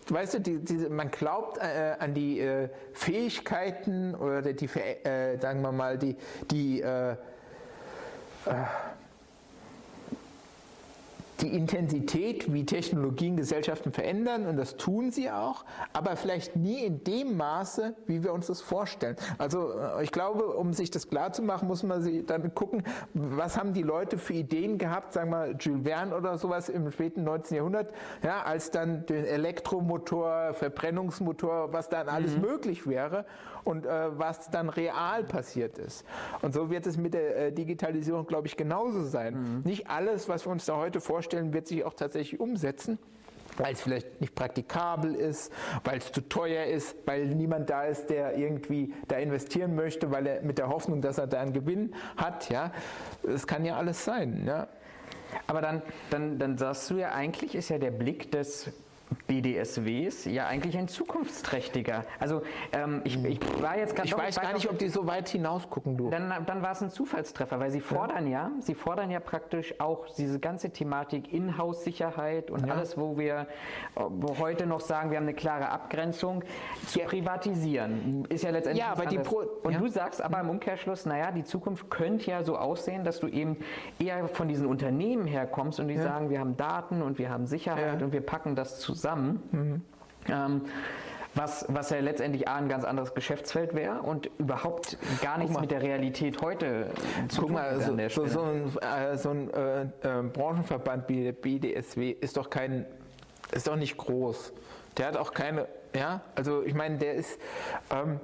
Speaker 1: weißt du, die, die, man glaubt äh, an die äh, Fähigkeiten oder die, äh, sagen wir mal, die, die äh, äh, die Intensität, wie Technologien Gesellschaften verändern, und das tun sie auch, aber vielleicht nie in dem Maße, wie wir uns das vorstellen. Also äh, ich glaube, um sich das klar zu machen, muss man sich dann gucken, was haben die Leute für Ideen gehabt, sagen wir Jules Verne oder sowas im späten 19. Jahrhundert, ja, als dann den Elektromotor, Verbrennungsmotor, was dann alles mhm. möglich wäre und äh, was dann real passiert ist. Und so wird es mit der äh, Digitalisierung, glaube ich, genauso sein. Mhm. Nicht alles, was wir uns da heute vorstellen, wird sich auch tatsächlich umsetzen. weil es vielleicht nicht praktikabel ist, weil es zu teuer ist, weil niemand da ist, der irgendwie da investieren möchte, weil er mit der Hoffnung, dass er da einen Gewinn hat. Ja, das kann ja alles sein. Ja.
Speaker 2: Aber dann, dann, dann sagst du ja, eigentlich ist ja der Blick des BDSWs ja eigentlich ein zukunftsträchtiger. Also ähm, ich, ich, war jetzt
Speaker 1: ganz. Ich weiß gar nicht, ob die so weit hinaus gucken, du.
Speaker 2: Dann, dann war es ein Zufallstreffer, weil sie fordern ja. ja, sie fordern ja praktisch auch diese ganze Thematik Inhouse-Sicherheit und ja. alles, wo wir wo heute noch sagen, wir haben eine klare Abgrenzung, zu ja. privatisieren. Ist ja letztendlich. Ja, aber die Pro und du sagst aber im Umkehrschluss, naja, die Zukunft könnte ja so aussehen, dass du eben eher von diesen Unternehmen herkommst und die sagen, wir haben Daten und wir haben Sicherheit und wir packen das zusammen zusammen. Mhm. Ähm, was, was ja letztendlich A, ein ganz anderes Geschäftsfeld wäre und überhaupt gar nichts mit der Realität heute
Speaker 1: zu Guck tun mal, so, so, so, ein, äh, so ein äh, äh, Branchenverband wie der BDSW ist doch kein, ist doch nicht groß. Der hat auch keine, ja, also ich meine, der ist, ähm,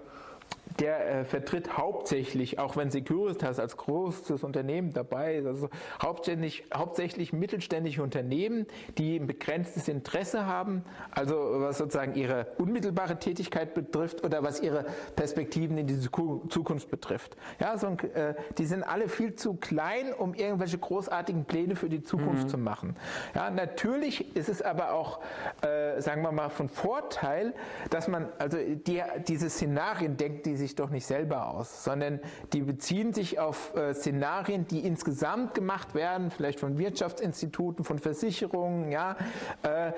Speaker 1: der äh, vertritt hauptsächlich, auch wenn Securitas als großes Unternehmen dabei ist, also hauptsächlich, hauptsächlich mittelständische Unternehmen, die ein begrenztes Interesse haben, also was sozusagen ihre unmittelbare Tätigkeit betrifft oder was ihre Perspektiven in die Zukunft betrifft. Ja, so, äh, die sind alle viel zu klein, um irgendwelche großartigen Pläne für die Zukunft mhm. zu machen. Ja, natürlich ist es aber auch, äh, sagen wir mal, von Vorteil, dass man also die, diese Szenarien denkt, die sich doch nicht selber aus, sondern die beziehen sich auf äh, Szenarien, die insgesamt gemacht werden, vielleicht von Wirtschaftsinstituten, von Versicherungen, ja, äh,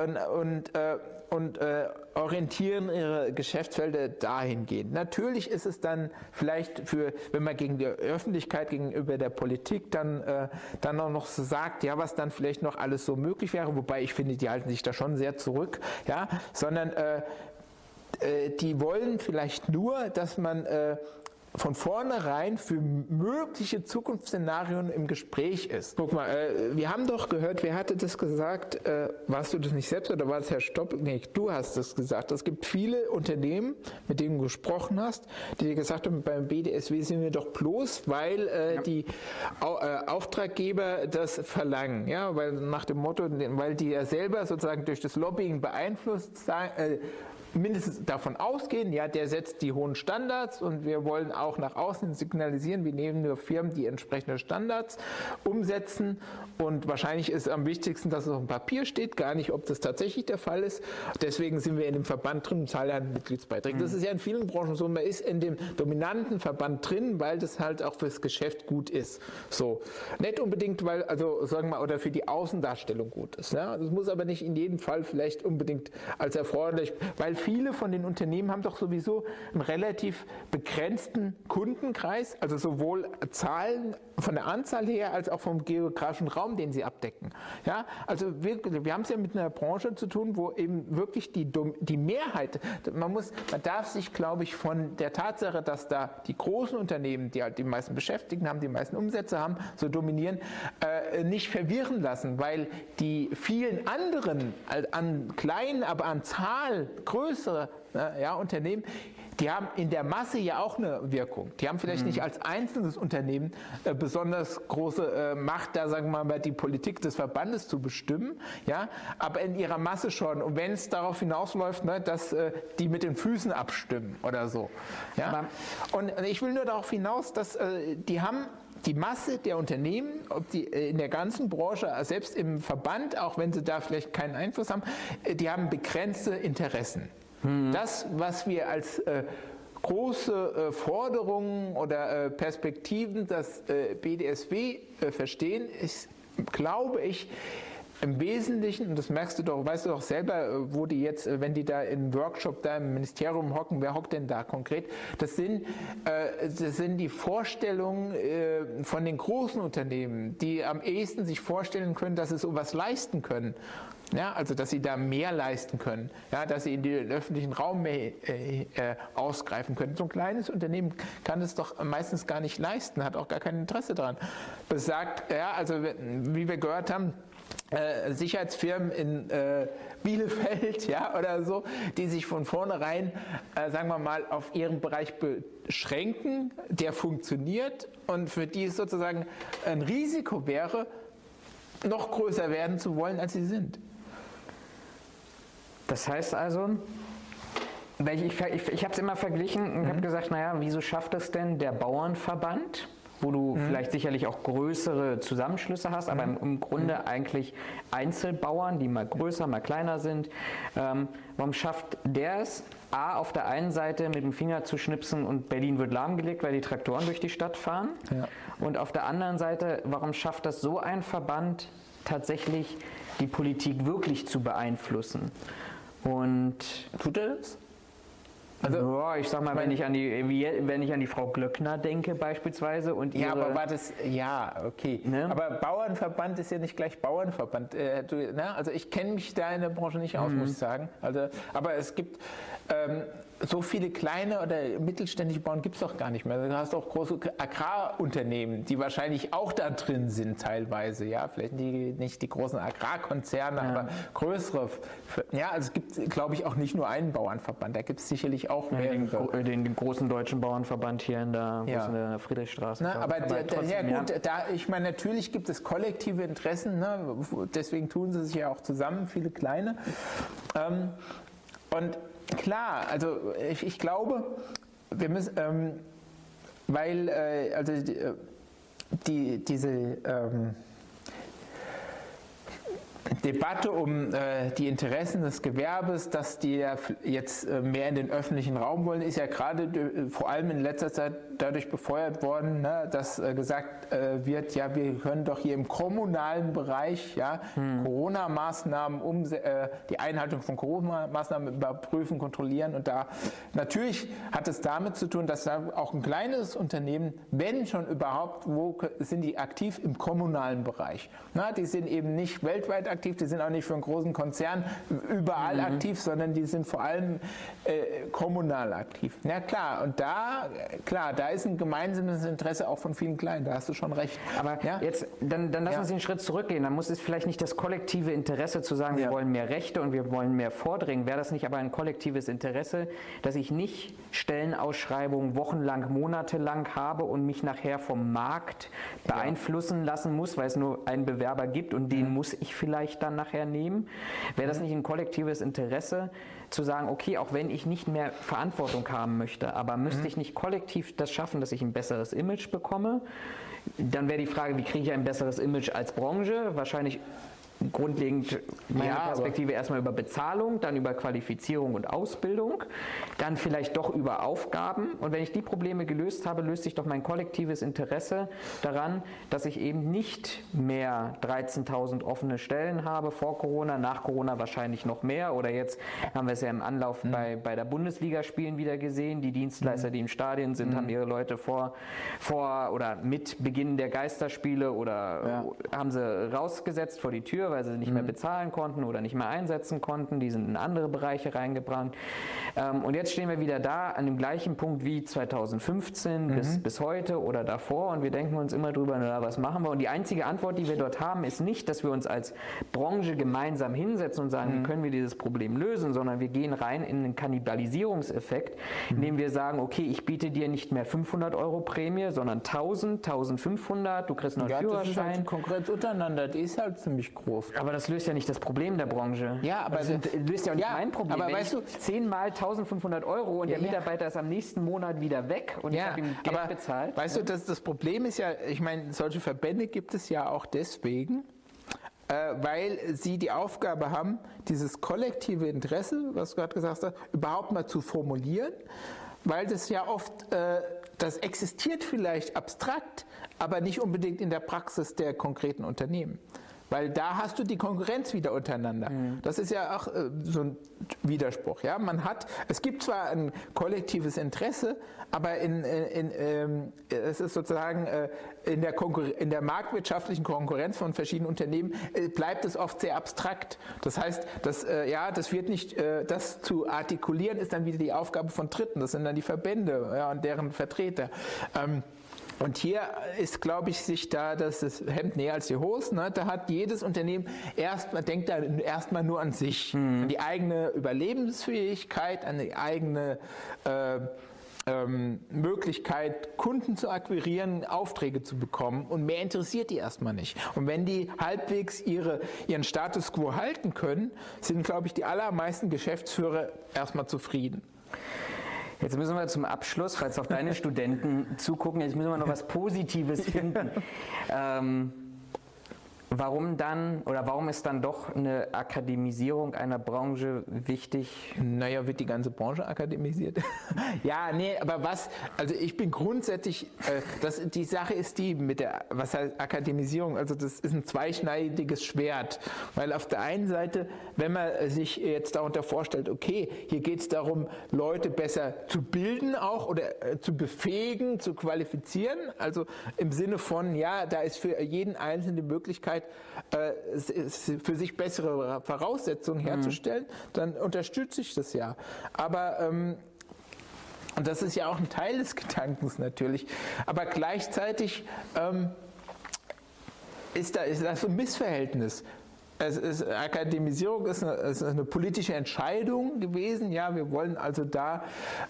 Speaker 1: und, und äh, und äh, orientieren ihre Geschäftsfelder dahingehend. Natürlich ist es dann vielleicht für, wenn man gegen die Öffentlichkeit, gegenüber der Politik dann, äh, dann auch noch so sagt, ja, was dann vielleicht noch alles so möglich wäre, wobei ich finde, die halten sich da schon sehr zurück, ja, sondern äh, die wollen vielleicht nur, dass man äh, von vornherein für mögliche Zukunftsszenarien im Gespräch ist. Guck mal, äh, wir haben doch gehört, wer hatte das gesagt? Äh, warst du das nicht selbst oder war es Herr Stopp? Nee, du hast das gesagt. Es gibt viele Unternehmen, mit denen du gesprochen hast, die dir gesagt haben, beim BDSW sind wir doch bloß, weil äh, ja. die Au äh, Auftraggeber das verlangen. Ja, weil nach dem Motto, weil die ja selber sozusagen durch das Lobbying beeinflusst sein, äh, mindestens davon ausgehen, ja, der setzt die hohen Standards und wir wollen auch nach außen signalisieren, wir nehmen nur Firmen, die entsprechende Standards umsetzen und wahrscheinlich ist am wichtigsten, dass es auf dem Papier steht, gar nicht, ob das tatsächlich der Fall ist. Deswegen sind wir in dem Verband drin und zahlen halt Mitgliedsbeiträge. Das mhm. ist ja in vielen Branchen so, man ist in dem dominanten Verband drin, weil das halt auch fürs Geschäft gut ist. So. Nicht unbedingt, weil, also sagen wir mal, oder für die Außendarstellung gut ist. Ja? Das muss aber nicht in jedem Fall vielleicht unbedingt als erforderlich, weil viele von den Unternehmen haben doch sowieso einen relativ begrenzten Kundenkreis, also sowohl Zahlen von der Anzahl her als auch vom geografischen Raum, den sie abdecken. Ja, also wir, wir haben es ja mit einer Branche zu tun, wo eben wirklich die, die Mehrheit, man muss, man darf sich, glaube ich, von der Tatsache, dass da die großen Unternehmen, die halt die meisten Beschäftigten haben, die meisten Umsätze haben, so dominieren, äh, nicht verwirren lassen, weil die vielen anderen an kleinen, aber an Zahl größere ja, Unternehmen, die haben in der Masse ja auch eine Wirkung. Die haben vielleicht mhm. nicht als einzelnes Unternehmen äh, besonders große äh, Macht, da sagen wir mal die Politik des Verbandes zu bestimmen, ja, aber in ihrer Masse schon. Und wenn es darauf hinausläuft, ne, dass äh, die mit den Füßen abstimmen oder so. Ja. Und ich will nur darauf hinaus, dass äh, die haben die Masse der Unternehmen, ob die äh, in der ganzen Branche, selbst im Verband, auch wenn sie da vielleicht keinen Einfluss haben, äh, die haben begrenzte Interessen. Mhm. Das, was wir als äh, große äh, Forderungen oder äh, Perspektiven das äh, BDSW äh, verstehen, ist, glaube ich, im Wesentlichen, und das merkst du doch, weißt du doch selber, äh, wo die jetzt, wenn die da im Workshop da im Ministerium hocken, wer hockt denn da konkret? Das sind, das sind die Vorstellungen von den großen Unternehmen, die am ehesten sich vorstellen können, dass sie sowas leisten können. Ja, also dass sie da mehr leisten können, ja, dass sie in den öffentlichen Raum mehr äh, äh, ausgreifen können. So ein kleines Unternehmen kann es doch meistens gar nicht leisten, hat auch gar kein Interesse daran. Besagt, ja, also wie wir gehört haben, äh, Sicherheitsfirmen in äh, Bielefeld ja, oder so, die sich von vornherein, äh, sagen wir mal, auf ihren Bereich beschränken, der funktioniert und für die es sozusagen ein Risiko wäre, noch größer werden zu wollen, als sie sind.
Speaker 2: Das heißt also, ich, ich, ich, ich habe es immer verglichen und mhm. habe gesagt, naja, wieso schafft es denn der Bauernverband? wo du mhm. vielleicht sicherlich auch größere Zusammenschlüsse hast, aber mhm. im, Grunde mhm. eigentlich Einzelbauern, die mal größer, mal kleiner sind. Ähm, warum schafft der es, A, auf der einen Seite mit dem Finger zu schnipsen und Berlin wird lahmgelegt, weil die Traktoren durch die Stadt fahren? Ja. Und auf der anderen Seite, warum schafft das so ein Verband tatsächlich die Politik wirklich zu beeinflussen? Und
Speaker 1: tut er das?
Speaker 2: Also, ja, ich sag mal, wenn ich, an die, wenn ich an die Frau Glöckner denke beispielsweise und
Speaker 1: ihre, Ja, aber war das, ja, okay. Ne? Aber Bauernverband ist ja nicht gleich Bauernverband. Äh, du, ne? Also ich kenne mich da in der Branche nicht aus, mhm. muss ich sagen. Also, aber es gibt, ähm, so viele kleine oder mittelständische Bauern gibt es doch gar nicht mehr. Du hast auch große Agrarunternehmen, die wahrscheinlich auch da drin sind teilweise. Ja, vielleicht die, nicht die großen Agrarkonzerne, ja. aber größere. Ja, also es gibt, glaube ich, auch nicht nur einen Bauernverband. Da gibt es sicherlich auch ja,
Speaker 2: mehrere. Den, den, großen deutschen Bauernverband hier in der, ja. in der Friedrichstraße.
Speaker 1: Na, aber, aber trotzdem, ja gut, da, ich meine, natürlich gibt es kollektive Interessen. Ne? Deswegen tun sie sich ja auch zusammen, viele kleine. Ähm, und Klar, also ich, ich glaube, wir müssen, ähm, weil äh, also die, äh, die diese ähm, Debatte um äh, die Interessen des Gewerbes, dass die jetzt äh, mehr in den öffentlichen Raum wollen, ist ja gerade äh, vor allem in letzter Zeit dadurch befeuert worden, ne, dass äh, gesagt äh, wird, ja, wir können doch hier im kommunalen Bereich ja, hm. Corona-Maßnahmen, um, äh, die Einhaltung von Corona-Maßnahmen überprüfen, kontrollieren. Und da natürlich hat es damit zu tun, dass da auch ein kleines Unternehmen, wenn schon überhaupt, wo sind die aktiv im kommunalen Bereich? Na, die sind eben nicht weltweit aktiv, die sind auch nicht für einen großen Konzern überall mhm. aktiv, sondern die sind vor allem äh, kommunal aktiv. Ja klar, und da, klar, da ist ein gemeinsames Interesse auch von vielen Kleinen, da hast du schon recht.
Speaker 2: Aber ja? jetzt, dann, dann lass ja. uns einen Schritt zurückgehen. Dann muss es vielleicht nicht das kollektive Interesse zu sagen, wir wollen mehr Rechte und wir wollen mehr vordringen. Wäre das nicht aber ein kollektives Interesse, dass ich nicht Stellenausschreibungen wochenlang, monatelang habe und mich nachher vom Markt beeinflussen lassen muss, weil es nur einen Bewerber gibt und den mhm. muss ich vielleicht dann nachher nehmen? Wäre das mhm. nicht ein kollektives Interesse, zu sagen, okay, auch wenn ich nicht mehr Verantwortung haben möchte, aber müsste mhm. ich nicht kollektiv das schaffen, dass ich ein besseres Image bekomme? Dann wäre die Frage, wie kriege ich ein besseres Image als Branche? Wahrscheinlich grundlegend meine ja, Perspektive erstmal über Bezahlung, dann über Qualifizierung und Ausbildung, dann vielleicht doch über Aufgaben. Und wenn ich die Probleme gelöst habe, löst sich doch mein kollektives Interesse daran, dass ich eben nicht mehr 13.000 offene Stellen habe vor Corona, nach Corona wahrscheinlich noch mehr. Oder jetzt haben wir es ja im Anlauf mhm. bei, bei der Bundesligaspielen wieder gesehen. Die Dienstleister, mhm. die im Stadion sind, mhm. haben ihre Leute vor, vor oder mit Beginn der Geisterspiele oder ja. haben sie rausgesetzt vor die Tür, weil sie nicht mehr mhm. bezahlen konnten oder nicht mehr einsetzen konnten. Die sind in andere Bereiche reingebrannt. Ähm, und jetzt stehen wir wieder da an dem gleichen Punkt wie 2015 mhm. bis, bis heute oder davor und wir denken uns immer drüber, na, was machen wir? Und die einzige Antwort, die wir dort haben, ist nicht, dass wir uns als Branche gemeinsam hinsetzen und sagen, mhm. wie können wir dieses Problem lösen, sondern wir gehen rein in einen Kannibalisierungseffekt, mhm. indem wir sagen, okay, ich biete dir nicht mehr 500 Euro Prämie, sondern 1000, 1500, du kriegst noch einen ja, Führerschein. Das ist halt
Speaker 1: Konkurrenz untereinander, die ist halt ziemlich groß.
Speaker 2: Beruf. Aber das löst ja nicht das Problem der Branche.
Speaker 1: Ja, aber das
Speaker 2: löst ja auch nicht ja, mein Problem. Aber Wenn weißt du, 10 mal 1500 Euro und ja, der Mitarbeiter ja. ist am nächsten Monat wieder weg und ich habe ihm Geld aber bezahlt.
Speaker 1: Weißt du, das, das Problem ist ja, ich meine, solche Verbände gibt es ja auch deswegen, äh, weil sie die Aufgabe haben, dieses kollektive Interesse, was du gerade gesagt hast, überhaupt mal zu formulieren, weil das ja oft, äh, das existiert vielleicht abstrakt, aber nicht unbedingt in der Praxis der konkreten Unternehmen. Weil da hast du die Konkurrenz wieder untereinander. Mhm. Das ist ja auch äh, so ein Widerspruch. Ja? Man hat, es gibt zwar ein kollektives Interesse, aber in, in, in ähm, es ist sozusagen äh, in, der in der marktwirtschaftlichen Konkurrenz von verschiedenen Unternehmen äh, bleibt es oft sehr abstrakt. Das heißt, das, äh, ja, das wird nicht, äh, das zu artikulieren ist dann wieder die Aufgabe von Dritten. Das sind dann die Verbände ja, und deren Vertreter. Ähm, und hier ist, glaube ich, sich da das, Hemd näher als die Hose. Ne? Da hat jedes Unternehmen erstmal, denkt da erstmal nur an sich, mhm. an die eigene Überlebensfähigkeit, an die eigene äh, ähm, Möglichkeit, Kunden zu akquirieren, Aufträge zu bekommen und mehr interessiert die erstmal nicht. Und wenn die halbwegs ihre, ihren Status quo halten können, sind, glaube ich, die allermeisten Geschäftsführer erstmal zufrieden.
Speaker 2: Jetzt müssen wir zum Abschluss, falls auch deine Studenten zugucken, jetzt müssen wir noch was Positives finden. ähm, Warum dann oder warum ist dann doch eine Akademisierung einer Branche wichtig?
Speaker 1: Naja, wird die ganze Branche akademisiert? ja, nee, aber was, also ich bin grundsätzlich, äh, das, die Sache ist die mit der, was heißt Akademisierung, also das ist ein zweischneidiges Schwert, weil auf der einen Seite, wenn man sich jetzt darunter vorstellt, okay, hier geht es darum, Leute besser zu bilden auch oder äh, zu befähigen, zu qualifizieren, also im Sinne von, ja, da ist für jeden Einzelnen die Möglichkeit, äh, für sich bessere Voraussetzungen mhm. herzustellen, dann unterstütze ich das ja. Aber ähm, und das ist ja auch ein Teil des Gedankens natürlich. Aber gleichzeitig ähm, ist, da, ist da so ein Missverhältnis es ist, Akademisierung ist eine, ist eine, politische Entscheidung gewesen. Ja, wir wollen also da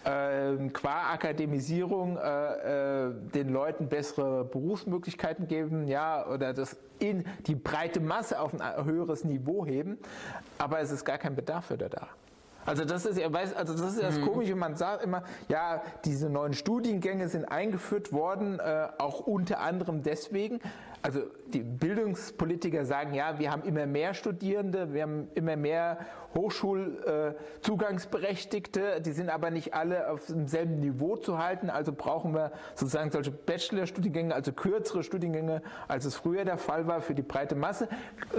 Speaker 1: äh, qua Akademisierung äh, äh, den Leuten bessere Berufsmöglichkeiten geben, ja, oder das in die breite Masse auf ein höheres Niveau heben. Aber es ist gar kein Bedarf für da. Also das ist ja, also das ist das mhm. Komische, man sagt immer, ja, diese neuen Studiengänge sind eingeführt worden, äh, auch unter anderem deswegen, also die Bildungspolitiker sagen, ja, wir haben immer mehr Studierende, wir haben immer mehr Hochschulzugangsberechtigte, die sind aber nicht alle auf demselben Niveau zu halten, also brauchen wir sozusagen solche Bachelorstudiengänge, also kürzere Studiengänge, als es früher der Fall war für die breite Masse.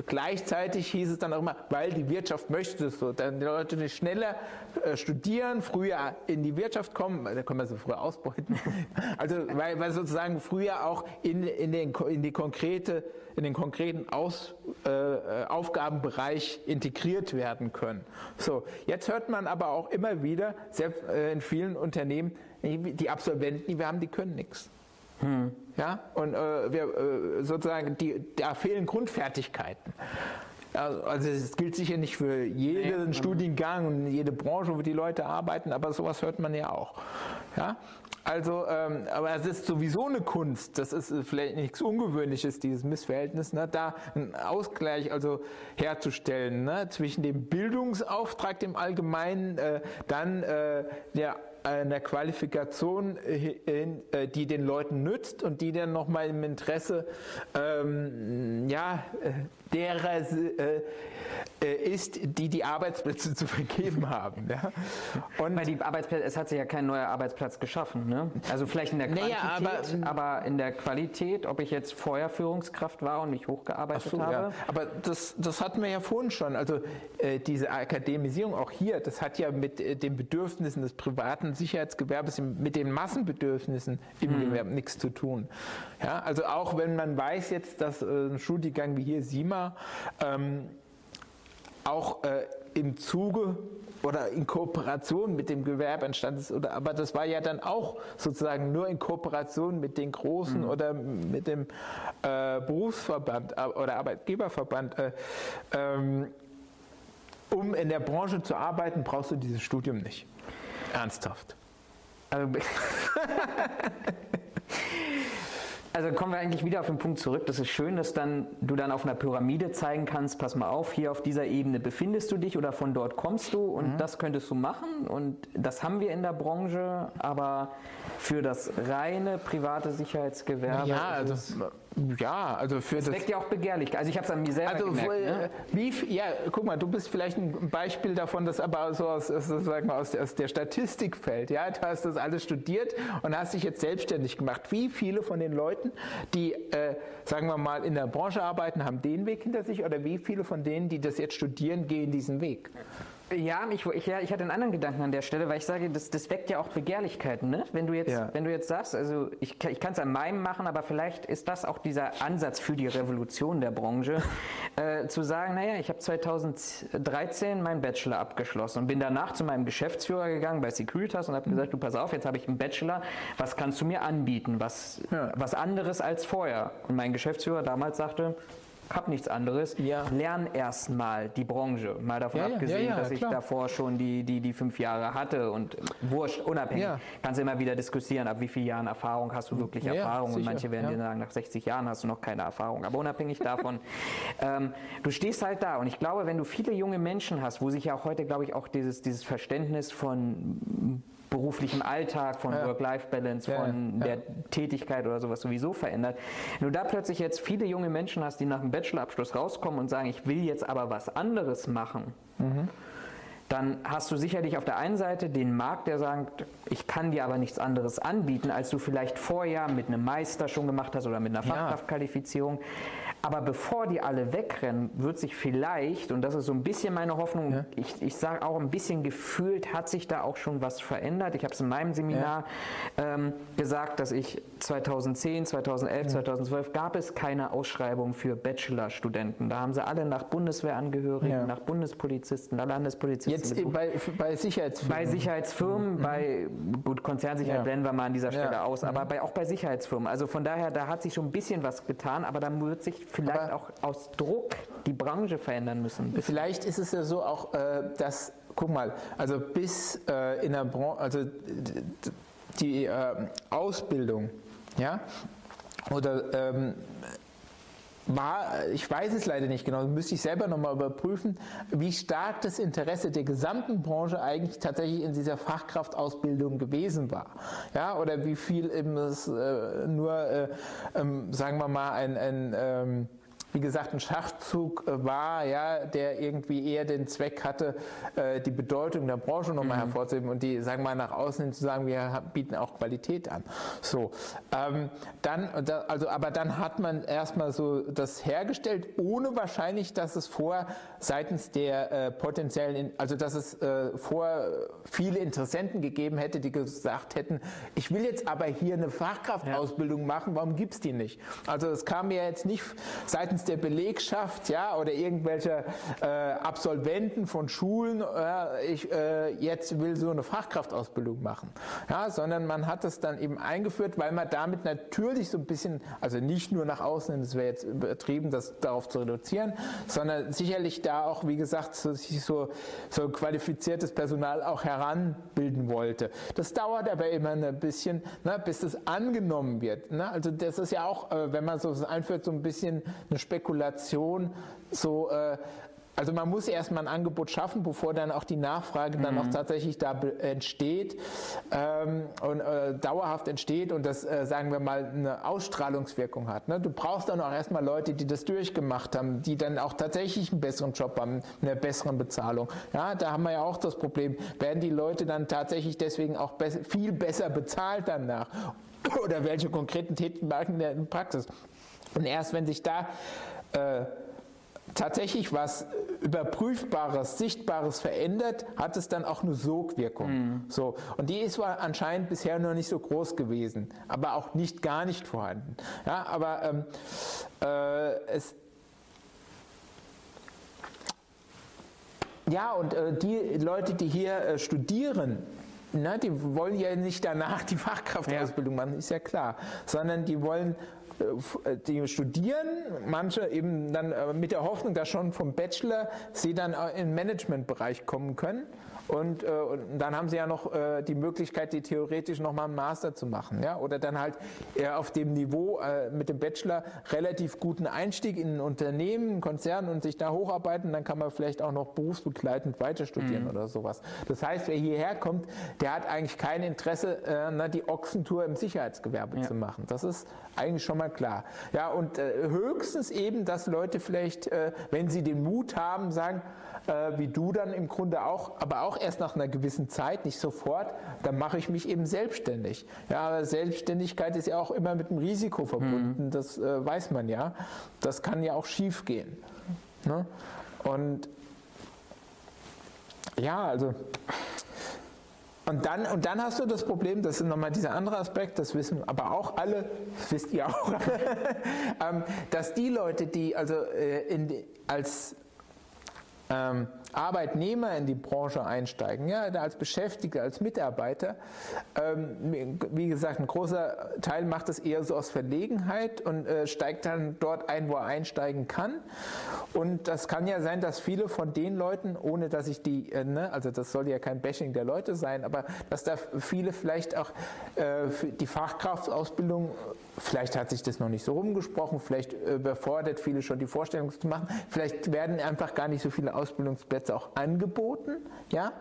Speaker 1: Gleichzeitig hieß es dann auch immer, weil die Wirtschaft möchte es so, dann die Leute nicht schneller äh, studieren, früher in die Wirtschaft kommen, da können wir sie früher ausbeuten, also weil, weil sozusagen früher auch in, in, den, in die konkrete, in den konkreten Aus, äh, Aufgabenbereich integriert werden können. So, jetzt hört man aber auch immer wieder, selbst äh, in vielen Unternehmen, die Absolventen, die wir haben, die können nichts. Hm. Ja, und äh, wir äh, sozusagen, die, da fehlen Grundfertigkeiten. Also es gilt sicher nicht für jeden nee. Studiengang und jede Branche, wo die Leute arbeiten, aber sowas hört man ja auch. Ja? Also, ähm, aber es ist sowieso eine Kunst. Das ist äh, vielleicht nichts Ungewöhnliches, dieses Missverhältnis, ne? da einen Ausgleich also herzustellen ne? zwischen dem Bildungsauftrag, dem Allgemeinen, äh, dann äh, der einer Qualifikation, äh, äh, die den Leuten nützt und die dann nochmal im Interesse ähm, ja, derer äh, äh, ist, die die Arbeitsplätze zu vergeben haben. Ja?
Speaker 2: Und Weil die Arbeitsplätze, es hat sich ja kein neuer Arbeitsplatz geschaffen. Ne? Also vielleicht in der Quantität, naja, aber, aber, in der Qualität, ob ich jetzt vorher Führungskraft war und mich hochgearbeitet so, habe. Ja.
Speaker 1: Aber das, das hatten wir ja vorhin schon. Also äh, diese Akademisierung auch hier, das hat ja mit äh, den Bedürfnissen des privaten Sicherheitsgewerbes, mit den Massenbedürfnissen im hm. Gewerbe nichts zu tun. Ja? Also auch wenn man weiß jetzt, dass äh, ein Studiengang wie hier SIMA ähm, auch äh, im Zuge oder in Kooperation mit dem Gewerbe entstanden ist. Oder, aber das war ja dann auch sozusagen nur in Kooperation mit den Großen mhm. oder mit dem äh, Berufsverband äh, oder Arbeitgeberverband. Äh, ähm, um in der Branche zu arbeiten, brauchst du dieses Studium nicht. Ernsthaft. Also,
Speaker 2: Also kommen wir eigentlich wieder auf den Punkt zurück. Das ist schön, dass dann du dann auf einer Pyramide zeigen kannst, pass mal auf, hier auf dieser Ebene befindest du dich oder von dort kommst du und mhm. das könntest du machen und das haben wir in der Branche, aber für das reine private Sicherheitsgewerbe.
Speaker 1: Ja, also ja, also für
Speaker 2: das. Das weckt ja auch Begehrlichkeit. Also ich habe es an mir selber also, gemerkt. Ne?
Speaker 1: Wie, ja, guck mal, du bist vielleicht ein Beispiel davon, das aber so aus, sozusagen aus, der, aus der Statistik fällt. Ja, du hast das alles studiert und hast dich jetzt selbstständig gemacht. Wie viele von den Leuten, die, äh, sagen wir mal, in der Branche arbeiten, haben den Weg hinter sich oder wie viele von denen, die das jetzt studieren, gehen diesen Weg?
Speaker 2: Ja, ich, ich, ja, ich hatte einen anderen Gedanken an der Stelle, weil ich sage, das, das weckt ja auch Begehrlichkeiten. Ne? Wenn, du jetzt, ja. wenn du jetzt sagst, also ich, ich kann es an meinem machen, aber vielleicht ist das auch dieser Ansatz für die Revolution der Branche, äh, zu sagen, naja, ich habe 2013 meinen Bachelor abgeschlossen und bin danach zu meinem Geschäftsführer gegangen bei Securitas und habe mhm. gesagt, du pass auf, jetzt habe ich einen Bachelor, was kannst du mir anbieten, was, ja. was anderes als vorher? Und mein Geschäftsführer damals sagte, habe nichts anderes,
Speaker 1: Ja.
Speaker 2: lern erstmal die Branche. Mal davon
Speaker 1: Ja,
Speaker 2: abgesehen,
Speaker 1: ja,
Speaker 2: dass ich
Speaker 1: klar.
Speaker 2: davor schon die, die, die fünf Jahre hatte und wurscht, unabhängig. Kannst immer wieder diskutieren, ab wie vielen Jahren Erfahrung hast du wirklich Erfahrung. und
Speaker 1: sicher,
Speaker 2: manche werden dir sagen, nach 60 Jahren hast du noch keine Erfahrung. Aber unabhängig davon, ähm, du stehst halt da. Und ich glaube, wenn du viele junge Menschen hast, wo sich ja auch heute, glaube ich, auch dieses, dieses Verständnis von beruflichem Alltag, von
Speaker 1: Ja.
Speaker 2: Work-Life-Balance,
Speaker 1: Ja,
Speaker 2: von
Speaker 1: ja.
Speaker 2: der Tätigkeit oder sowas sowieso verändert. Wenn du da plötzlich jetzt viele junge Menschen hast, die nach dem Bachelorabschluss rauskommen und sagen, ich will jetzt aber was anderes machen, dann hast du sicherlich auf der einen Seite den Markt, der sagt, ich kann dir aber nichts anderes anbieten, als du vielleicht vorher mit einem Meister schon gemacht hast oder mit einer
Speaker 1: Ja.
Speaker 2: Fachkraftqualifizierung. Aber bevor die alle wegrennen, wird sich vielleicht, und das ist so ein bisschen meine Hoffnung, ich, ich sage auch ein bisschen gefühlt, hat sich da auch schon was verändert. Ich habe es in meinem Seminar ähm, gesagt, dass ich 2010, 2011, 2012 gab es keine Ausschreibung für Bachelorstudenten. Da haben sie alle nach Bundeswehrangehörigen,
Speaker 1: Ja.
Speaker 2: nach Bundespolizisten, nach Landespolizisten
Speaker 1: Jetzt
Speaker 2: gesucht.
Speaker 1: bei, bei Sicherheitsfirmen.
Speaker 2: Bei Sicherheitsfirmen, bei gut, Konzernsicherheit
Speaker 1: Ja.
Speaker 2: blenden wir mal an dieser Stelle
Speaker 1: Ja.
Speaker 2: aus, aber bei, auch bei Sicherheitsfirmen. Also von daher, da hat sich schon ein bisschen was getan, aber dann wird sich vielleicht
Speaker 1: Aber-
Speaker 2: auch aus Druck die Branche verändern müssen.
Speaker 1: Vielleicht ist es ja so auch, äh, dass, guck mal, also bis äh, in der Branche, also die äh, Ausbildung, ja, oder ähm, war, ich weiß es leider nicht genau, müsste ich selber nochmal überprüfen, wie stark das Interesse der gesamten Branche eigentlich tatsächlich in dieser Fachkraftausbildung gewesen war. Ja, oder wie viel eben es äh, nur, äh, ähm, sagen wir mal, ein, ein ähm, wie gesagt, ein Schachzug äh, war, ja, der irgendwie eher den Zweck hatte, äh, die Bedeutung der Branche nochmal hervorzuheben und die, sagen wir mal, nach außen hin zu sagen, wir bieten auch Qualität an. So, ähm, dann, also, aber dann hat man erstmal so das hergestellt, ohne wahrscheinlich, dass es vor seitens der äh, potenziellen, also dass es äh, vor viele Interessenten gegeben hätte, die gesagt hätten, ich will jetzt aber hier eine Fachkraftausbildung machen, warum gibt's die nicht? Also es kam ja jetzt nicht seitens der Belegschaft, ja, oder irgendwelcher äh, Absolventen von Schulen, äh, ich äh, jetzt will so eine Fachkraftausbildung machen, ja, sondern man hat das dann eben eingeführt, weil man damit natürlich so ein bisschen, also nicht nur nach außen, das wäre jetzt übertrieben, das darauf zu reduzieren, sondern sicherlich da auch, wie gesagt, so, sich so, so qualifiziertes Personal auch heranbilden wollte. Das dauert aber immer ein bisschen, ne, bis das angenommen wird. Ne? Also das ist ja auch, äh, wenn man so einführt, so ein bisschen eine Spekulation, so äh, also man muss erstmal ein Angebot schaffen, bevor dann auch die Nachfrage dann auch tatsächlich da be- entsteht ähm, und äh, dauerhaft entsteht und das, äh, sagen wir mal, eine Ausstrahlungswirkung hat. Ne? Du brauchst dann auch erstmal Leute, die das durchgemacht haben, die dann auch tatsächlich einen besseren Job haben, eine bessere Bezahlung. Ja, da haben wir ja auch das Problem, werden die Leute dann tatsächlich deswegen auch bess viel besser bezahlt danach? Oder welche konkreten Tätigkeiten in der Praxis? Und erst wenn sich da äh, tatsächlich was Überprüfbares, Sichtbares verändert, hat es dann auch eine Sogwirkung. So. Und die ist anscheinend bisher noch nicht so groß gewesen, aber auch nicht gar nicht vorhanden. Ja, aber ähm, äh, es, ja, und äh, die Leute, die hier äh, studieren, na, die wollen ja nicht danach die Fachkraftausbildung machen, ist ja klar, sondern die wollen die studieren, manche eben dann äh, mit der Hoffnung, dass schon vom Bachelor sie dann äh, in den Managementbereich kommen können. Und, äh, und dann haben sie ja noch die Möglichkeit, die theoretisch nochmal einen Master zu machen. Ja? Oder dann halt eher auf dem Niveau mit dem Bachelor relativ guten Einstieg in ein Unternehmen, einen Konzern und sich da hocharbeiten. Dann kann man vielleicht auch noch berufsbegleitend weiter studieren oder sowas. Das heißt, wer hierher kommt, der hat eigentlich kein Interesse, die Ochsentour im Sicherheitsgewerbe
Speaker 2: Ja.
Speaker 1: zu machen. Das ist eigentlich schon mal klar. Ja, und äh, höchstens eben, dass Leute vielleicht, äh, wenn sie den Mut haben, sagen, äh, wie du dann im Grunde auch, aber auch erst nach einer gewissen Zeit, nicht sofort, dann mache ich mich eben selbstständig. Ja, aber Selbstständigkeit ist ja auch immer mit einem Risiko verbunden, das äh, weiß man ja. Das kann ja auch schief gehen. Ne? Und ja, also und dann, und dann hast du das Problem, das ist nochmal dieser andere Aspekt, das wissen aber auch alle, das wisst ihr auch, ähm, dass die Leute, die also äh, in als ähm, Arbeitnehmer in die Branche einsteigen, ja, als Beschäftigte, als Mitarbeiter. Ähm, wie gesagt, ein großer Teil macht das eher so aus Verlegenheit und äh, steigt dann dort ein, wo er einsteigen kann. Und das kann ja sein, dass viele von den Leuten, ohne dass ich die, äh, ne, also das soll ja kein Bashing der Leute sein, aber dass da viele vielleicht auch äh, die Fachkraftausbildung, vielleicht hat sich das noch nicht so rumgesprochen, vielleicht überfordert viele schon die Vorstellung zu machen, vielleicht werden einfach gar nicht so viele Ausbildungsplätze auch angeboten, ja,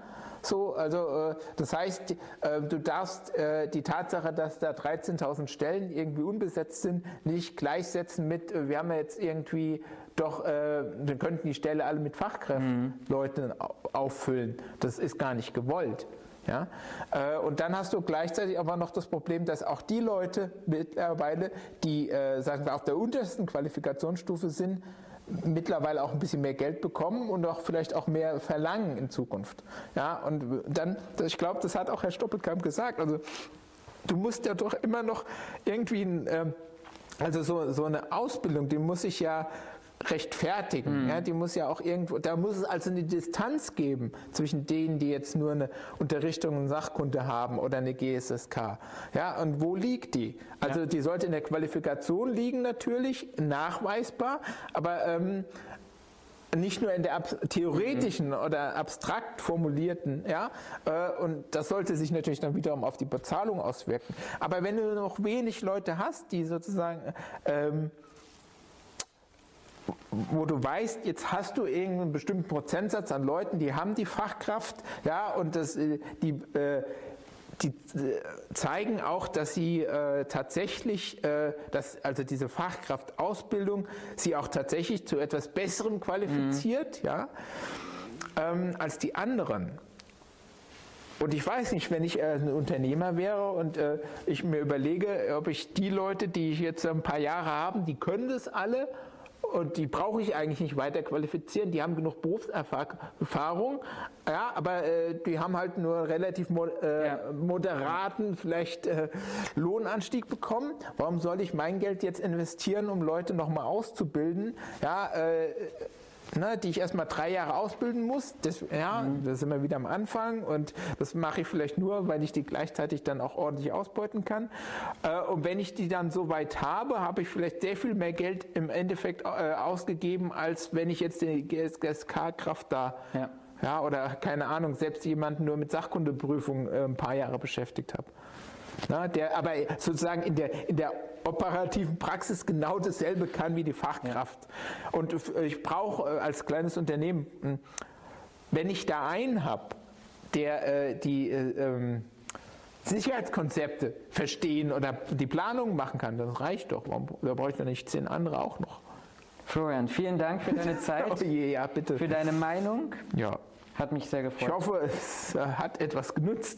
Speaker 1: so, also äh, das heißt, äh, du darfst äh, die Tatsache, dass da 13.000 Stellen irgendwie unbesetzt sind, nicht gleichsetzen mit, wir haben ja jetzt irgendwie doch, wir könnten die Stelle alle mit Fachkräften mhm. auffüllen. Das ist gar nicht gewollt. Ja? Und dann hast du gleichzeitig aber noch das Problem, dass auch die Leute mittlerweile, die sagen wir auf der untersten Qualifikationsstufe sind, mittlerweile auch ein bisschen mehr Geld bekommen und auch vielleicht auch mehr verlangen in Zukunft. Ja, und dann, ich glaube, das hat auch Herr Stoppelkamp gesagt, also du musst ja doch immer noch irgendwie, ähm, also so, so eine Ausbildung, die muss ich ja rechtfertigen. Mhm. Ja, die muss ja auch irgendwo, da muss es also eine Distanz geben zwischen denen, die jetzt nur eine Unterrichtung und Sachkunde haben oder eine GSSK. Ja, und wo liegt die? Also ja. die sollte in der Qualifikation liegen natürlich, nachweisbar, aber ähm, nicht nur in der theoretischen mhm. oder abstrakt formulierten, ja, äh, und das sollte sich natürlich dann wiederum auf die Bezahlung auswirken. Aber wenn du noch wenig Leute hast, die sozusagen ähm, wo du weißt, jetzt hast du irgendeinen bestimmten Prozentsatz an Leuten, die haben die Fachkraft, ja, und das, äh, die, äh, die äh, zeigen auch, dass sie tatsächlich, dass also diese Fachkraftausbildung sie auch tatsächlich zu etwas Besserem qualifiziert, mhm. ja, ähm, als die anderen. Und ich weiß nicht, wenn ich ein Unternehmer wäre und äh, ich mir überlege, ob ich die Leute, die ich jetzt ein paar Jahre haben, die können das alle und die brauche ich eigentlich nicht weiter qualifizieren. Die haben genug Berufserfahrung, ja, aber äh, die haben halt nur relativ mo äh, ja. moderaten vielleicht äh, Lohnanstieg bekommen. Warum soll ich mein Geld jetzt investieren, um Leute nochmal auszubilden? Ja, äh, ne, die ich erstmal drei Jahre ausbilden muss. Das, ja, mhm. das sind wir wieder am Anfang und das mache ich vielleicht nur, weil ich die gleichzeitig dann auch ordentlich ausbeuten kann. Äh, und wenn ich die dann so weit habe, habe ich vielleicht sehr viel mehr Geld im Endeffekt äh, ausgegeben, als wenn ich jetzt die GSK-Kraft da ja. ja. oder keine Ahnung, selbst jemanden nur mit Sachkundeprüfung äh, ein paar Jahre beschäftigt habe. Na, der aber sozusagen in der, in der operativen Praxis genau dasselbe kann wie die Fachkraft. Ja. Und ich brauche äh, als kleines Unternehmen, hm, wenn ich da einen habe, der äh, die äh, ähm, Sicherheitskonzepte verstehen oder die Planung machen kann, das reicht doch. Warum, da brauche ich dann nicht zehn andere auch noch.
Speaker 2: Florian, vielen Dank für deine Zeit.
Speaker 1: oh je, ja, bitte.
Speaker 2: Für deine Meinung.
Speaker 1: Ja.
Speaker 2: Hat mich sehr gefreut.
Speaker 1: Ich hoffe, es hat etwas genutzt.